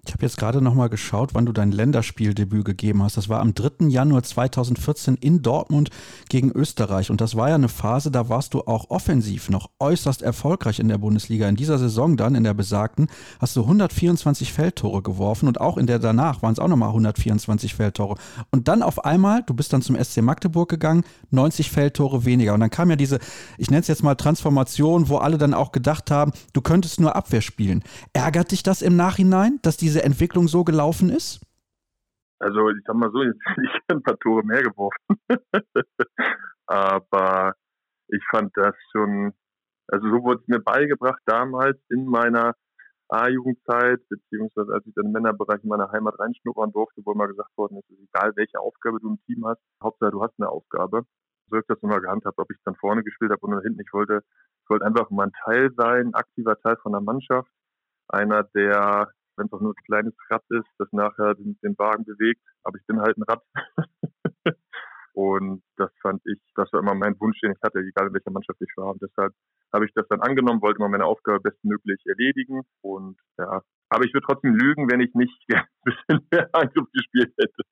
Ich habe jetzt gerade nochmal geschaut, wann du dein Länderspieldebüt gegeben hast. Das war am 3. Januar 2014 in Dortmund gegen Österreich. Und das war ja eine Phase, da warst du auch offensiv noch äußerst erfolgreich in der Bundesliga. In dieser Saison dann, in der besagten, hast du 124 Feldtore geworfen und auch in der danach waren es auch nochmal 124 Feldtore. Und dann auf einmal, du bist dann zum SC Magdeburg gegangen, 90 Feldtore weniger. Und dann kam ja diese, ich nenne es jetzt mal Transformation, wo alle dann auch gedacht haben, du könntest nur Abwehr spielen. Ärgert dich das im Nachhinein, dass diese diese Entwicklung so gelaufen ist? Also ich sag mal so, jetzt bin ich ein paar Tore mehr geworfen. Aber ich fand das schon, also so wurde es mir beigebracht damals in meiner A-Jugendzeit, beziehungsweise als ich dann im Männerbereich in meiner Heimat reinschnuppern durfte, wo immer gesagt worden ist, egal welche Aufgabe du im Team hast, Hauptsache du hast eine Aufgabe. so habe ich das immer gehandhabt, ob ich dann vorne gespielt habe oder hinten. Ich wollte, ich wollte einfach mal ein Teil sein, aktiver Teil von der Mannschaft. Einer, der, wenn es auch nur ein kleines Rad ist, das nachher den, den Wagen bewegt. Aber ich bin halt ein Rad. Und das fand ich, das war immer mein Wunsch, den ich hatte, egal in welcher Mannschaft ich war. Und deshalb habe ich das dann angenommen, wollte immer meine Aufgabe bestmöglich erledigen. Und ja, aber ich würde trotzdem lügen, wenn ich nicht ein bisschen mehr Angriff gespielt hätte.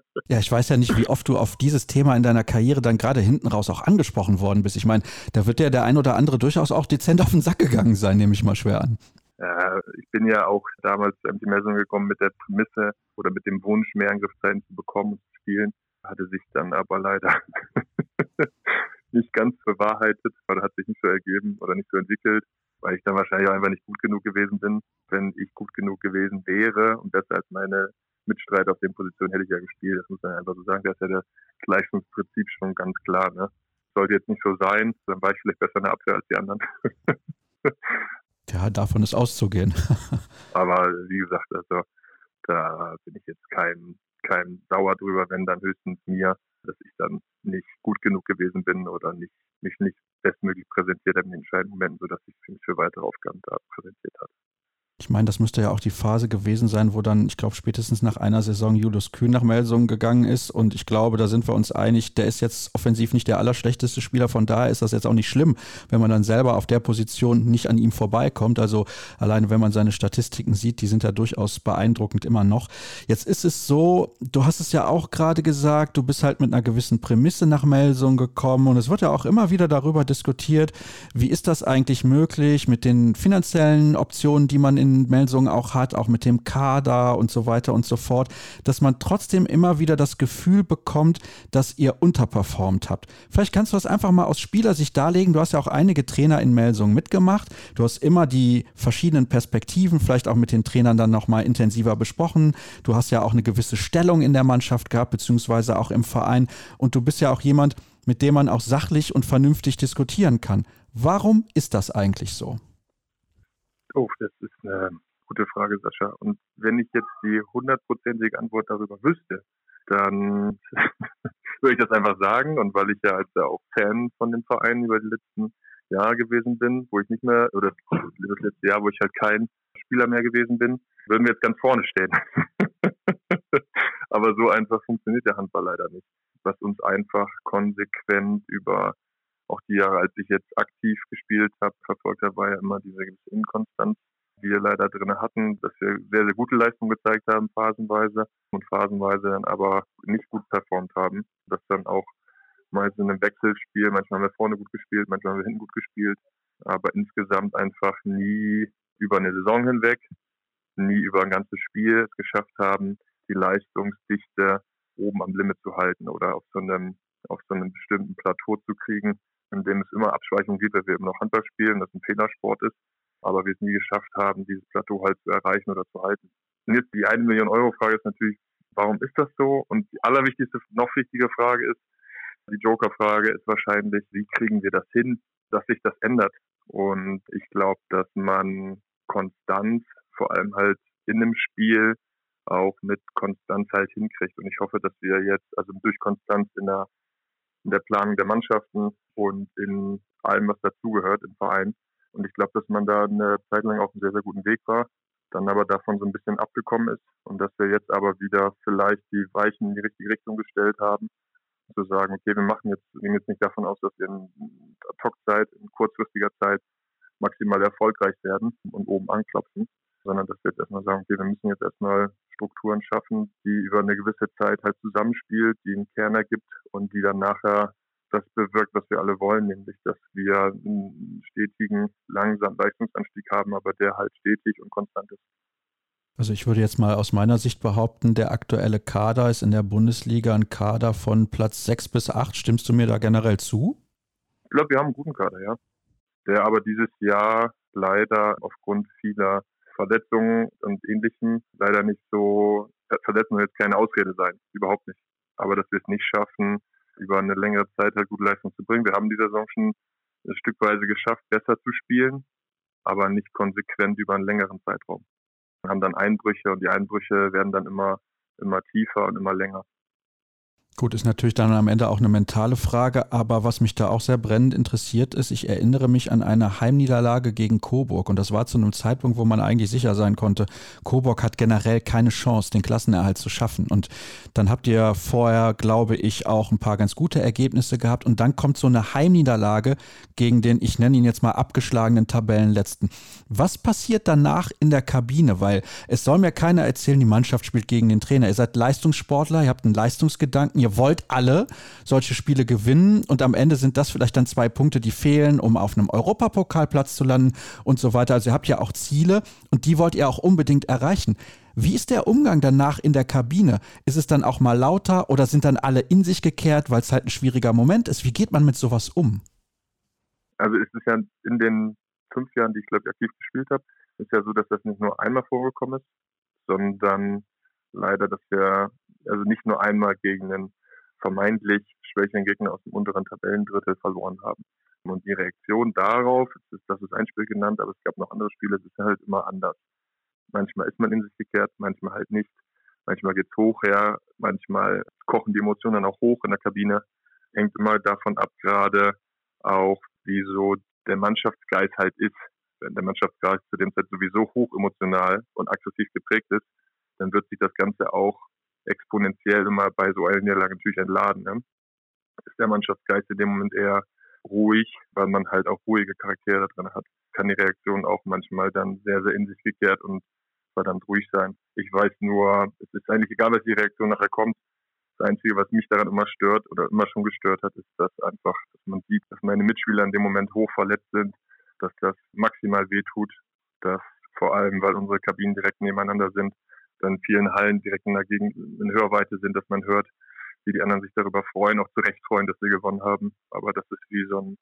Ja, ich weiß ja nicht, wie oft du auf dieses Thema in deiner Karriere dann gerade hinten raus auch angesprochen worden bist. Ich meine, da wird ja der ein oder andere durchaus auch dezent auf den Sack gegangen sein, nehme ich mal schwer an. Ja, ich bin ja auch damals zu MT Messung gekommen mit der Prämisse oder mit dem Wunsch, mehr Angriffszeiten zu bekommen und zu spielen hatte sich dann aber leider nicht ganz bewahrheitet oder hat sich nicht so ergeben oder nicht so entwickelt, weil ich dann wahrscheinlich auch einfach nicht gut genug gewesen bin. Wenn ich gut genug gewesen wäre und besser als meine Mitstreiter auf den Positionen hätte ich ja gespielt. Das muss man einfach so sagen. Das ist ja das Leistungsprinzip schon ganz klar. Ne? Sollte jetzt nicht so sein, dann war ich vielleicht besser in der Abwehr als die anderen. ja, davon ist auszugehen. aber wie gesagt, also da bin ich jetzt kein kein Dauer drüber, wenn dann höchstens mir, dass ich dann nicht gut genug gewesen bin oder nicht, mich nicht bestmöglich präsentiert habe in den entscheidenden Momenten, sodass ich mich für weitere Aufgaben da präsentiert habe. Ich meine, das müsste ja auch die Phase gewesen sein, wo dann, ich glaube, spätestens nach einer Saison Julius Kühn nach Melsungen gegangen ist. Und ich glaube, da sind wir uns einig, der ist jetzt offensiv nicht der allerschlechteste Spieler. Von daher ist das jetzt auch nicht schlimm, wenn man dann selber auf der Position nicht an ihm vorbeikommt. Also alleine, wenn man seine Statistiken sieht, die sind ja durchaus beeindruckend immer noch. Jetzt ist es so, du hast es ja auch gerade gesagt, du bist halt mit einer gewissen Prämisse nach Melsungen gekommen. Und es wird ja auch immer wieder darüber diskutiert, wie ist das eigentlich möglich mit den finanziellen Optionen, die man in in Melsungen auch hat, auch mit dem Kader und so weiter und so fort, dass man trotzdem immer wieder das Gefühl bekommt, dass ihr unterperformt habt. Vielleicht kannst du das einfach mal aus Spielersicht darlegen. Du hast ja auch einige Trainer in Melsungen mitgemacht. Du hast immer die verschiedenen Perspektiven, vielleicht auch mit den Trainern dann nochmal intensiver besprochen. Du hast ja auch eine gewisse Stellung in der Mannschaft gehabt, beziehungsweise auch im Verein. Und du bist ja auch jemand, mit dem man auch sachlich und vernünftig diskutieren kann. Warum ist das eigentlich so? Oh, das ist eine gute Frage, Sascha. Und wenn ich jetzt die hundertprozentige Antwort darüber wüsste, dann würde ich das einfach sagen. Und weil ich ja als auch Fan von dem Verein über die letzten Jahre gewesen bin, wo ich nicht mehr, oder das letzte Jahr, wo ich halt kein Spieler mehr gewesen bin, würden wir jetzt ganz vorne stehen. Aber so einfach funktioniert der Handball leider nicht. Was uns einfach konsequent über auch die Jahre, als ich jetzt aktiv gespielt habe, verfolgt habe, war ja immer diese gewisse Inkonstanz, die wir leider drin hatten, dass wir sehr, sehr gute Leistungen gezeigt haben, phasenweise und phasenweise dann aber nicht gut performt haben. Das dann auch meistens in einem Wechselspiel, manchmal haben wir vorne gut gespielt, manchmal haben wir hinten gut gespielt, aber insgesamt einfach nie über eine Saison hinweg, nie über ein ganzes Spiel es geschafft haben, die Leistungsdichte oben am Limit zu halten oder auf so einem auf so einem bestimmten Plateau zu kriegen, in dem es immer Abschweichungen gibt, weil wir eben noch Handball spielen, das ein Fehlersport ist, aber wir es nie geschafft haben, dieses Plateau halt zu erreichen oder zu halten. Und jetzt die eine Million Euro Frage ist natürlich, warum ist das so? Und die allerwichtigste, noch wichtige Frage ist, die Joker-Frage ist wahrscheinlich, wie kriegen wir das hin, dass sich das ändert? Und ich glaube, dass man Konstanz, vor allem halt in einem Spiel, auch mit Konstanz halt hinkriegt. Und ich hoffe, dass wir jetzt, also durch Konstanz in der in der Planung der Mannschaften und in allem, was dazugehört im Verein. Und ich glaube, dass man da eine Zeit lang auf einem sehr, sehr guten Weg war, dann aber davon so ein bisschen abgekommen ist und dass wir jetzt aber wieder vielleicht die Weichen in die richtige Richtung gestellt haben, zu sagen, okay, wir machen jetzt, gehen jetzt nicht davon aus, dass wir in Ad-Hoc-Zeit, in kurzfristiger Zeit maximal erfolgreich werden und oben anklopfen, sondern dass wir jetzt erstmal sagen, okay, wir müssen jetzt erstmal Strukturen schaffen, die über eine gewisse Zeit halt zusammenspielt, die einen Kern ergibt und die dann nachher das bewirkt, was wir alle wollen, nämlich dass wir einen stetigen, langsamen Leistungsanstieg haben, aber der halt stetig und konstant ist. Also ich würde jetzt mal aus meiner Sicht behaupten, der aktuelle Kader ist in der Bundesliga ein Kader von Platz 6 bis 8. Stimmst du mir da generell zu? Ich glaube, wir haben einen guten Kader, ja. Der aber dieses Jahr leider aufgrund vieler Verletzungen und Ähnlichem leider nicht so, Verletzungen jetzt keine Ausrede sein, überhaupt nicht. Aber dass wir es nicht schaffen, über eine längere Zeit halt gute Leistung zu bringen. Wir haben diese Saison schon stückweise geschafft, besser zu spielen, aber nicht konsequent über einen längeren Zeitraum. Wir haben dann Einbrüche und die Einbrüche werden dann immer, immer tiefer und immer länger. Gut, ist natürlich dann am Ende auch eine mentale Frage, aber was mich da auch sehr brennend interessiert ist, ich erinnere mich an eine Heimniederlage gegen Coburg und das war zu einem Zeitpunkt, wo man eigentlich sicher sein konnte, Coburg hat generell keine Chance, den Klassenerhalt zu schaffen und dann habt ihr vorher, glaube ich, auch ein paar ganz gute Ergebnisse gehabt und dann kommt so eine Heimniederlage gegen den, ich nenne ihn jetzt mal abgeschlagenen Tabellenletzten. Was passiert danach in der Kabine? Weil es soll mir keiner erzählen, die Mannschaft spielt gegen den Trainer. Ihr seid Leistungssportler, ihr habt einen Leistungsgedanken, ihr ihr wollt alle solche Spiele gewinnen und am Ende sind das vielleicht dann zwei Punkte, die fehlen, um auf einem Europapokalplatz zu landen und so weiter. Also ihr habt ja auch Ziele und die wollt ihr auch unbedingt erreichen. Wie ist der Umgang danach in der Kabine? Ist es dann auch mal lauter oder sind dann alle in sich gekehrt, weil es halt ein schwieriger Moment ist? Wie geht man mit sowas um? Also ist es ja in den fünf Jahren, die ich glaube ich aktiv gespielt habe, ist ja so, dass das nicht nur einmal vorgekommen ist, sondern leider, dass wir also nicht nur einmal gegen einen vermeintlich schwächeren Gegner aus dem unteren Tabellendrittel verloren haben. Und die Reaktion darauf, das ist ein Spiel genannt, aber es gab noch andere Spiele, das ist halt immer anders. Manchmal ist man in sich gekehrt, manchmal halt nicht. Manchmal geht's hoch her, manchmal kochen die Emotionen auch hoch in der Kabine. Hängt immer davon ab, gerade auch, wie so der Mannschaftsgeist halt ist. Wenn der Mannschaftsgeist zu dem Zeit sowieso hoch emotional und aggressiv geprägt ist, dann wird sich das Ganze auch exponentiell immer bei so einer Niederlage natürlich entladen. Ne? Ist der Mannschaftsgeist in dem Moment eher ruhig, weil man halt auch ruhige Charaktere drin hat, kann die Reaktion auch manchmal dann sehr, sehr in sich gekehrt und verdammt ruhig sein. Ich weiß nur, es ist eigentlich egal, was die Reaktion nachher kommt. Das Einzige, was mich daran immer stört oder immer schon gestört hat, ist, dass einfach, dass man sieht, dass meine Mitspieler in dem Moment hoch verletzt sind, dass das maximal wehtut, dass vor allem, weil unsere Kabinen direkt nebeneinander sind, dann vielen Hallen direkt in der Gegend in Hörweite sind, dass man hört, wie die anderen sich darüber freuen, auch zu Recht freuen, dass wir gewonnen haben. Aber das ist wie so ein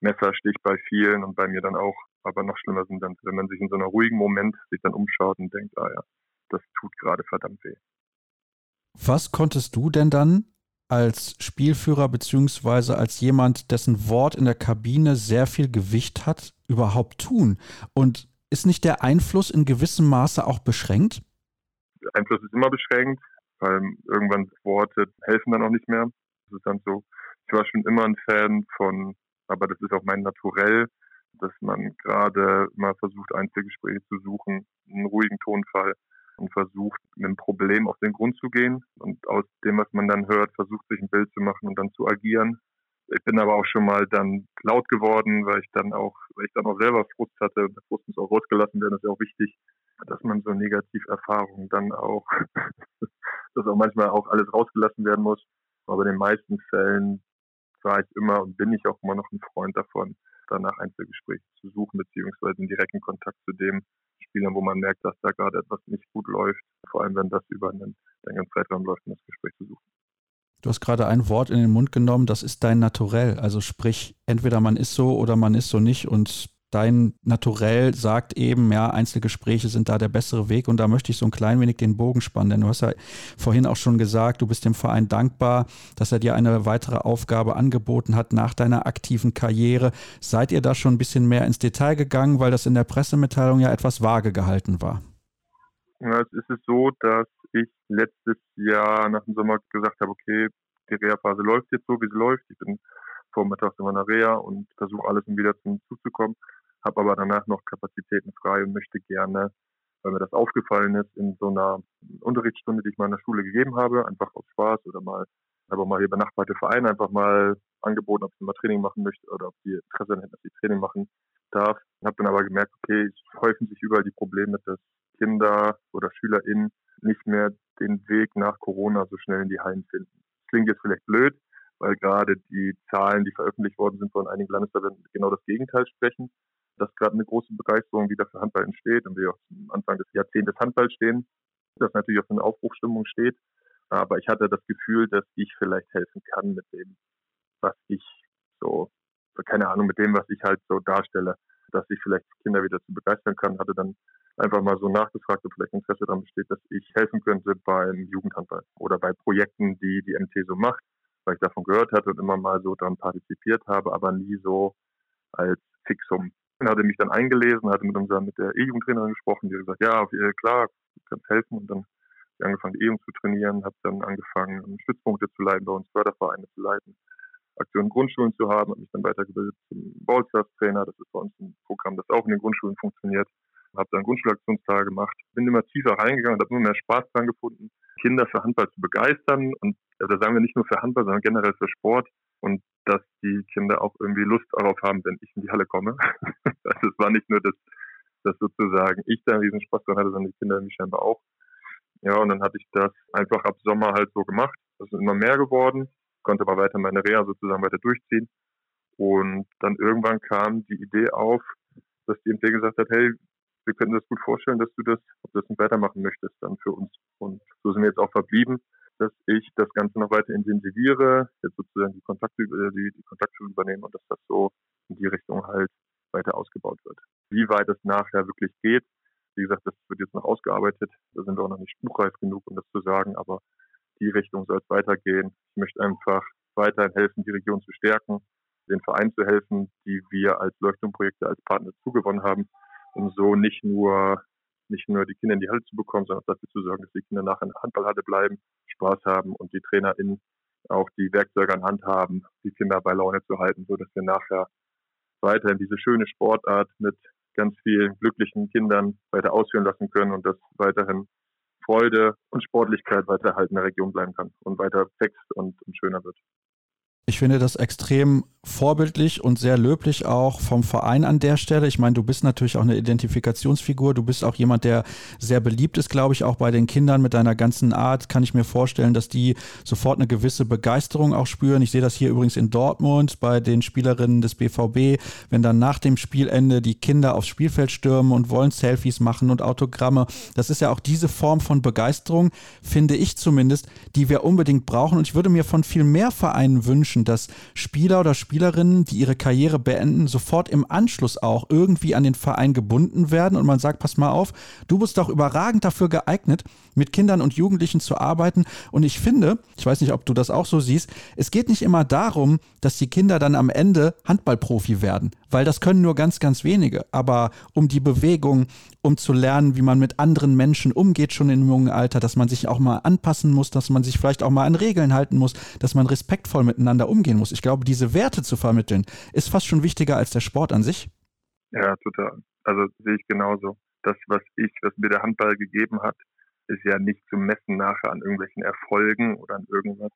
Messerstich bei vielen und bei mir dann auch. Aber noch schlimmer sind dann, wenn man sich in so einem ruhigen Moment sich dann umschaut und denkt, ah ja, das tut gerade verdammt weh. Was konntest du denn dann als Spielführer beziehungsweise als jemand, dessen Wort in der Kabine sehr viel Gewicht hat, überhaupt tun? Und ist nicht der Einfluss in gewissem Maße auch beschränkt? Einfluss ist immer beschränkt, weil irgendwann Worte helfen dann auch nicht mehr. Das ist dann so, ich war schon immer ein Fan von, aber das ist auch mein Naturell, dass man gerade mal versucht, Einzelgespräche zu suchen, einen ruhigen Tonfall und versucht, einem Problem auf den Grund zu gehen und aus dem, was man dann hört, versucht, sich ein Bild zu machen und dann zu agieren. Ich bin aber auch schon mal dann laut geworden, weil ich dann auch, weil ich dann auch selber Frust hatte. Der Frust muss auch rausgelassen werden, das ist ja auch wichtig dass man so Negativerfahrungen dann auch, dass auch manchmal auch alles rausgelassen werden muss. Aber in den meisten Fällen war ich immer und bin ich auch immer noch ein Freund davon, danach Einzelgespräche zu suchen, beziehungsweise einen direkten Kontakt zu dem Spielern, wo man merkt, dass da gerade etwas nicht gut läuft. Vor allem, wenn das über einen längeren Zeitraum läuft, um das Gespräch zu suchen. Du hast gerade ein Wort in den Mund genommen, das ist dein Naturell. Also sprich, entweder man ist so oder man ist so nicht und dein Naturell sagt eben, ja, Einzelgespräche sind da der bessere Weg und da möchte ich so ein klein wenig den Bogen spannen, denn du hast ja vorhin auch schon gesagt, du bist dem Verein dankbar, dass er dir eine weitere Aufgabe angeboten hat nach deiner aktiven Karriere. Seid ihr da schon ein bisschen mehr ins Detail gegangen, weil das in der Pressemitteilung ja etwas vage gehalten war? Ja, es ist so, dass ich letztes Jahr nach dem Sommer gesagt habe, okay, die Reha-Phase läuft jetzt so, wie sie läuft. Ich bin vormittags in meiner Reha und versuche alles, um wieder zum Zug zu kommen habe aber danach noch Kapazitäten frei und möchte gerne, weil mir das aufgefallen ist, in so einer Unterrichtsstunde, die ich mal in der Schule gegeben habe, einfach aus Spaß oder mal, aber mal hier benachbarte Vereine einfach mal angeboten, ob sie mal Training machen möchte oder ob die Interesse hätten, dass sie Training machen darf. Habe dann aber gemerkt, okay, es häufen sich überall die Probleme, dass Kinder oder SchülerInnen nicht mehr den Weg nach Corona so schnell in die Hallen finden. Das klingt jetzt vielleicht blöd, weil gerade die Zahlen, die veröffentlicht worden sind von einigen Landesverbänden, genau das Gegenteil sprechen dass gerade eine große Begeisterung wieder für Handball entsteht und wir auch am Anfang des Jahrzehntes Handball stehen, dass natürlich auch eine Aufbruchstimmung steht. Aber ich hatte das Gefühl, dass ich vielleicht helfen kann mit dem, was ich so, keine Ahnung, mit dem, was ich halt so darstelle, dass ich vielleicht Kinder wieder zu begeistern kann. Hatte dann einfach mal so nachgefragt, ob vielleicht Interesse daran besteht, dass ich helfen könnte beim Jugendhandball oder bei Projekten, die die MT so macht, weil ich davon gehört hatte und immer mal so daran partizipiert habe, aber nie so als Fixum hatte mich dann eingelesen, hatte mit unserer, mit der E-Jugendtrainerin gesprochen, die hat gesagt, ja, klar, du kannst helfen. Und dann ich angefangen, die E-Jugend zu trainieren, habe dann angefangen, Stützpunkte zu leiten, bei uns Fördervereine zu leiten, Aktionen Grundschulen zu haben, habe mich dann weitergebildet zum Ballstars-Trainer. Das ist bei uns ein Programm, das auch in den Grundschulen funktioniert. Habe dann Grundschulaktionstage gemacht, bin immer tiefer reingegangen und habe immer mehr Spaß dran gefunden, Kinder für Handball zu begeistern. Und da sagen wir nicht nur für Handball, sondern generell für Sport. Und dass die Kinder auch irgendwie Lust darauf haben, wenn ich in die Halle komme. also es war nicht nur das, dass sozusagen ich da einen riesen Spaß dran hatte, sondern die Kinder irgendwie scheinbar auch. Ja, und dann hatte ich das einfach ab Sommer halt so gemacht. Das ist immer mehr geworden, konnte aber weiter meine Reha sozusagen weiter durchziehen. Und dann irgendwann kam die Idee auf, dass die MT gesagt hat, hey, wir könnten das gut vorstellen, dass du das, ob du das nicht weitermachen möchtest dann für uns. Und so sind wir jetzt auch verblieben, dass ich das Ganze noch weiter intensiviere, jetzt sozusagen die Kontakte, die, die Kontakte übernehmen und dass das so in die Richtung halt weiter ausgebaut wird. Wie weit es nachher wirklich geht, wie gesagt, das wird jetzt noch ausgearbeitet. Da sind wir auch noch nicht spruchreif genug, um das zu sagen, aber die Richtung soll es weitergehen. Ich möchte einfach weiterhin helfen, die Region zu stärken, den Vereinen zu helfen, die wir als Leuchtturmprojekte als Partner zugewonnen haben, um so nicht nur nicht nur die Kinder in die Halle zu bekommen, sondern auch dafür zu sorgen, dass die Kinder nachher in der Handballhalle bleiben, Spaß haben und die TrainerInnen auch die Werkzeuge an Hand haben, die Kinder bei Laune zu halten, so dass wir nachher weiterhin diese schöne Sportart mit ganz vielen glücklichen Kindern weiter ausführen lassen können und dass weiterhin Freude und Sportlichkeit weiter halt in der Region bleiben kann und weiter wächst und, und schöner wird. Ich finde das extrem vorbildlich und sehr löblich auch vom Verein an der Stelle. Ich meine, du bist natürlich auch eine Identifikationsfigur. Du bist auch jemand, der sehr beliebt ist, glaube ich, auch bei den Kindern mit deiner ganzen Art. Kann ich mir vorstellen, dass die sofort eine gewisse Begeisterung auch spüren. Ich sehe das hier übrigens in Dortmund bei den Spielerinnen des BVB, wenn dann nach dem Spielende die Kinder aufs Spielfeld stürmen und wollen Selfies machen und Autogramme. Das ist ja auch diese Form von Begeisterung, finde ich zumindest, die wir unbedingt brauchen. Und ich würde mir von viel mehr Vereinen wünschen, dass Spieler oder Spieler Spielerinnen, die ihre Karriere beenden, sofort im Anschluss auch irgendwie an den Verein gebunden werden und man sagt, pass mal auf, du bist doch überragend dafür geeignet, mit Kindern und Jugendlichen zu arbeiten. Und ich finde, ich weiß nicht, ob du das auch so siehst, es geht nicht immer darum, dass die Kinder dann am Ende Handballprofi werden, weil das können nur ganz, ganz wenige. Aber um die Bewegung, um zu lernen, wie man mit anderen Menschen umgeht, schon im jungen Alter, dass man sich auch mal anpassen muss, dass man sich vielleicht auch mal an Regeln halten muss, dass man respektvoll miteinander umgehen muss. Ich glaube, diese Werte Werte zu vermitteln, ist fast schon wichtiger als der Sport an sich. Ja, total. Also sehe ich genauso. Das, was ich, was mir der Handball gegeben hat, ist ja nicht zu messen nachher an irgendwelchen Erfolgen oder an irgendwas,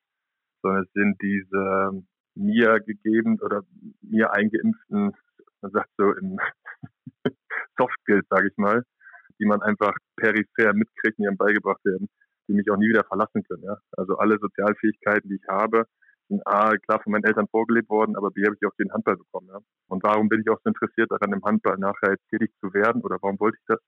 sondern es sind diese mir gegeben oder mir eingeimpften, man sagt so in Soft sage ich mal, die man einfach peripher mitkriegt, die einem beigebracht werden, die mich auch nie wieder verlassen können. Ja? Also alle Sozialfähigkeiten, die ich habe, A, klar von meinen Eltern vorgelebt worden, aber B, habe ich auch den Handball bekommen. Ja. Und warum bin ich auch so interessiert daran, im Handball nachher tätig zu werden oder warum wollte ich das?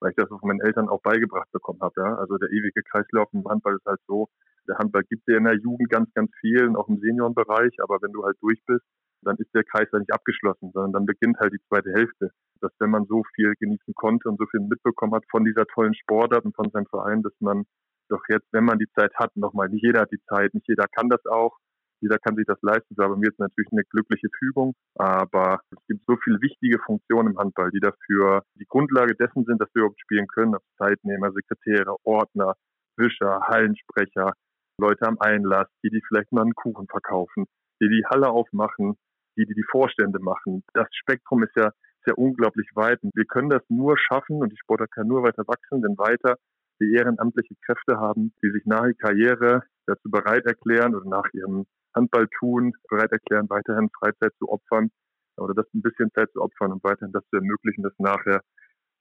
Weil ich das von meinen Eltern auch beigebracht bekommen habe. Ja. Also der ewige Kreislauf im Handball ist halt so, der Handball gibt dir in der Jugend ganz, ganz viel, und auch im Seniorenbereich, aber wenn du halt durch bist, dann ist der Kreis nicht abgeschlossen, sondern dann beginnt halt die zweite Hälfte. Dass wenn man so viel genießen konnte und so viel mitbekommen hat von dieser tollen Sportart und von seinem Verein, dass man doch jetzt, wenn man die Zeit hat, nochmal, nicht jeder hat die Zeit, nicht jeder kann das auch, jeder kann sich das leisten. Aber mir ist natürlich eine glückliche Fügung. Aber es gibt so viele wichtige Funktionen im Handball, die dafür die Grundlage dessen sind, dass wir überhaupt spielen können. Also Zeitnehmer, Sekretäre, Ordner, Wischer, Hallensprecher, Leute am Einlass, die, die vielleicht mal einen Kuchen verkaufen, die die Halle aufmachen, die, die die Vorstände machen. Das Spektrum ist ja sehr unglaublich weit. Und wir können das nur schaffen und die Sportart kann nur weiter wachsen, denn weiter wir ehrenamtliche Kräfte haben, die sich nach der Karriere dazu bereit erklären oder nach ihrem Handball tun, bereit erklären, weiterhin Freizeit zu opfern oder das ein bisschen Zeit zu opfern und weiterhin das zu ermöglichen, dass nachher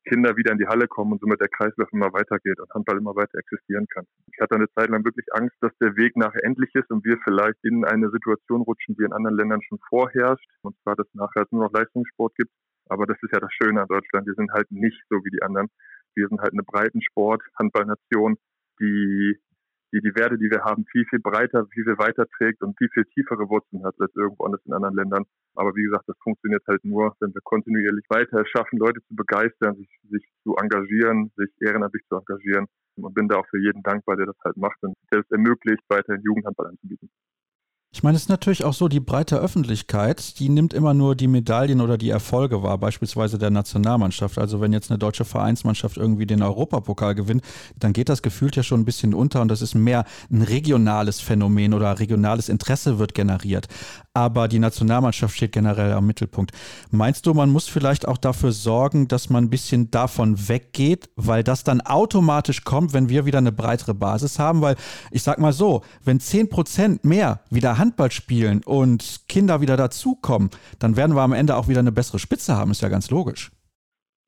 Kinder wieder in die Halle kommen und somit der Kreislauf immer weitergeht und Handball immer weiter existieren kann. Ich hatte eine Zeit lang wirklich Angst, dass der Weg nachher endlich ist und wir vielleicht in eine Situation rutschen, die in anderen Ländern schon vorherrscht, und zwar, dass nachher nur noch Leistungssport gibt. Aber das ist ja das Schöne an Deutschland. Wir sind halt nicht so wie die anderen. Wir sind halt eine Breitensport, Handballnation, die die die Werte, die wir haben, viel, viel breiter, viel, viel weiter trägt und viel, viel tiefere Wurzeln hat als irgendwo anders in anderen Ländern. Aber wie gesagt, das funktioniert halt nur, wenn wir kontinuierlich weiter schaffen, Leute zu begeistern, sich, sich zu engagieren, sich ehrenamtlich zu engagieren. Und bin da auch für jeden dankbar, der das halt macht und der es ermöglicht, weiterhin Jugendhandball anzubieten. Ich meine, es ist natürlich auch so, die breite Öffentlichkeit, die nimmt immer nur die Medaillen oder die Erfolge wahr, beispielsweise der Nationalmannschaft. Also wenn jetzt eine deutsche Vereinsmannschaft irgendwie den Europapokal gewinnt, dann geht das gefühlt ja schon ein bisschen unter und das ist mehr ein regionales Phänomen oder regionales Interesse wird generiert. Aber die Nationalmannschaft steht generell am Mittelpunkt. Meinst du, man muss vielleicht auch dafür sorgen, dass man ein bisschen davon weggeht, weil das dann automatisch kommt, wenn wir wieder eine breitere Basis haben? Weil ich sag mal so, wenn 10 Prozent mehr wieder Handball spielen und Kinder wieder dazukommen, dann werden wir am Ende auch wieder eine bessere Spitze haben, ist ja ganz logisch.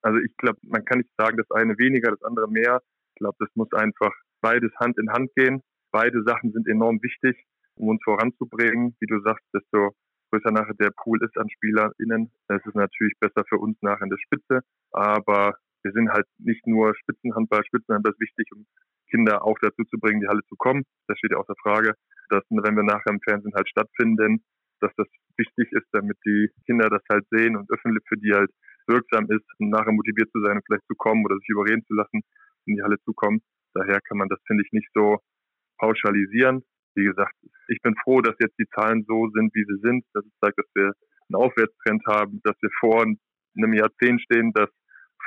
Also ich glaube, man kann nicht sagen, das eine weniger, das andere mehr. Ich glaube, das muss einfach beides Hand in Hand gehen. Beide Sachen sind enorm wichtig, um uns voranzubringen. Wie du sagst, desto größer nachher der Pool ist an SpielerInnen, das ist natürlich besser für uns nachher in der Spitze. Aber wir sind halt nicht nur Spitzenhandball, Spitzenhandball ist wichtig, um Kinder auch dazu zu bringen, die Halle zu kommen. Das steht ja außer Frage dass wenn wir nachher im Fernsehen halt stattfinden, dass das wichtig ist, damit die Kinder das halt sehen und öffentlich für die halt wirksam ist, um nachher motiviert zu sein und vielleicht zu kommen oder sich überreden zu lassen, in die Halle zu kommen. Daher kann man das, finde ich, nicht so pauschalisieren. Wie gesagt, ich bin froh, dass jetzt die Zahlen so sind, wie sie sind. Das zeigt, dass wir einen Aufwärtstrend haben, dass wir vor einem Jahrzehnt stehen, das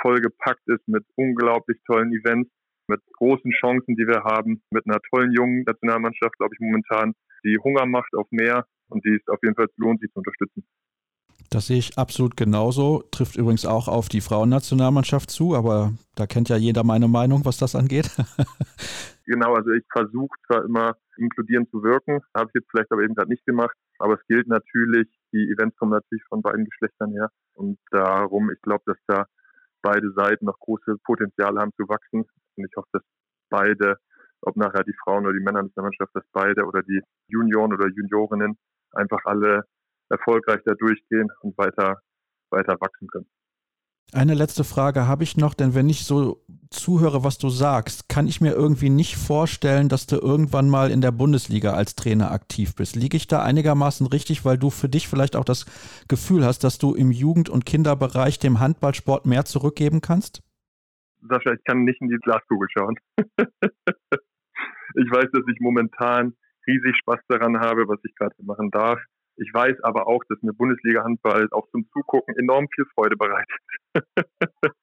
vollgepackt ist mit unglaublich tollen Events mit großen Chancen, die wir haben, mit einer tollen jungen Nationalmannschaft, glaube ich, momentan, die Hunger macht auf mehr und die es auf jeden Fall lohnt, sie zu unterstützen. Das sehe ich absolut genauso. Trifft übrigens auch auf die Frauennationalmannschaft zu, aber da kennt ja jeder meine Meinung, was das angeht. genau, also ich versuche zwar immer inkludierend zu wirken, habe ich jetzt vielleicht aber eben gerade nicht gemacht, aber es gilt natürlich, die Events kommen natürlich von beiden Geschlechtern her und darum, ich glaube, dass da beide Seiten noch große Potenzial haben zu wachsen. Und ich hoffe, dass beide, ob nachher die Frauen oder die Männer der Mannschaft, dass beide oder die Junioren oder Juniorinnen einfach alle erfolgreich da durchgehen und weiter, weiter wachsen können. Eine letzte Frage habe ich noch, denn wenn ich so zuhöre, was du sagst, kann ich mir irgendwie nicht vorstellen, dass du irgendwann mal in der Bundesliga als Trainer aktiv bist. Liege ich da einigermaßen richtig, weil du für dich vielleicht auch das Gefühl hast, dass du im Jugend- und Kinderbereich dem Handballsport mehr zurückgeben kannst? Sascha, ich kann nicht in die Glaskugel schauen. ich weiß, dass ich momentan riesig Spaß daran habe, was ich gerade machen darf. Ich weiß aber auch, dass mir Bundesliga-Handball auch zum Zugucken enorm viel Freude bereitet.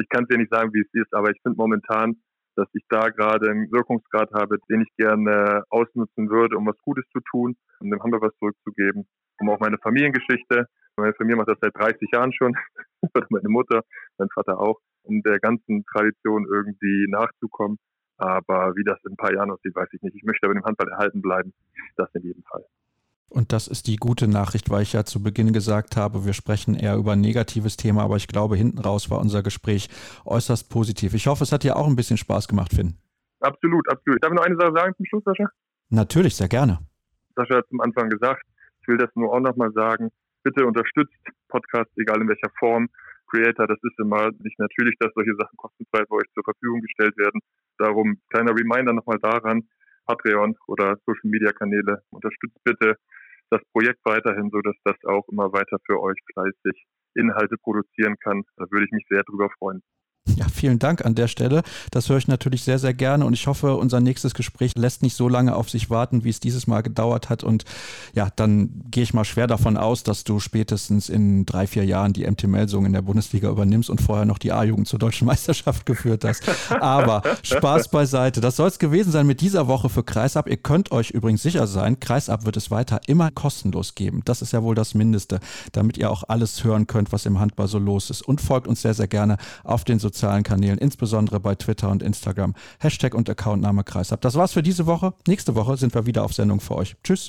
ich kann es dir nicht sagen, wie es ist, aber ich finde momentan, dass ich da gerade einen Wirkungsgrad habe, den ich gerne ausnutzen würde, um was Gutes zu tun, um dem Handball was zurückzugeben, um auch meine Familiengeschichte, meine Familie macht das seit 30 Jahren schon, meine Mutter, mein Vater auch, um der ganzen Tradition irgendwie nachzukommen. Aber wie das in ein paar Jahren aussieht, weiß ich nicht. Ich möchte aber dem Handball erhalten bleiben. Das in jedem Fall. Und das ist die gute Nachricht, weil ich ja zu Beginn gesagt habe, wir sprechen eher über ein negatives Thema, aber ich glaube, hinten raus war unser Gespräch äußerst positiv. Ich hoffe, es hat dir auch ein bisschen Spaß gemacht, Finn. Absolut, absolut. Darf ich noch eine Sache sagen zum Schluss, Sascha? Natürlich, sehr gerne. Sascha hat zum Anfang gesagt, ich will das nur auch nochmal sagen. Bitte unterstützt Podcasts, egal in welcher Form. Creator, das ist immer nicht natürlich, dass solche Sachen kostenfrei für euch zur Verfügung gestellt werden. Darum kleiner Reminder nochmal daran, Patreon oder Social Media Kanäle. Unterstützt bitte das Projekt weiterhin, so dass das auch immer weiter für euch fleißig Inhalte produzieren kann. Da würde ich mich sehr drüber freuen. Ja, vielen Dank an der Stelle. Das höre ich natürlich sehr, sehr gerne und ich hoffe, unser nächstes Gespräch lässt nicht so lange auf sich warten, wie es dieses Mal gedauert hat. Und ja, dann gehe ich mal schwer davon aus, dass du spätestens in drei, vier Jahren die MT Melsung in der Bundesliga übernimmst und vorher noch die A-Jugend zur deutschen Meisterschaft geführt hast. Aber Spaß beiseite. Das soll es gewesen sein mit dieser Woche für Kreisab. Ihr könnt euch übrigens sicher sein, Kreisab wird es weiter immer kostenlos geben. Das ist ja wohl das Mindeste, damit ihr auch alles hören könnt, was im Handball so los ist. Und folgt uns sehr, sehr gerne auf den sozialen sozialen Kanälen, insbesondere bei Twitter und Instagram. Hashtag und Accountname Kreisab. Das war's für diese Woche. Nächste Woche sind wir wieder auf Sendung für euch. Tschüss.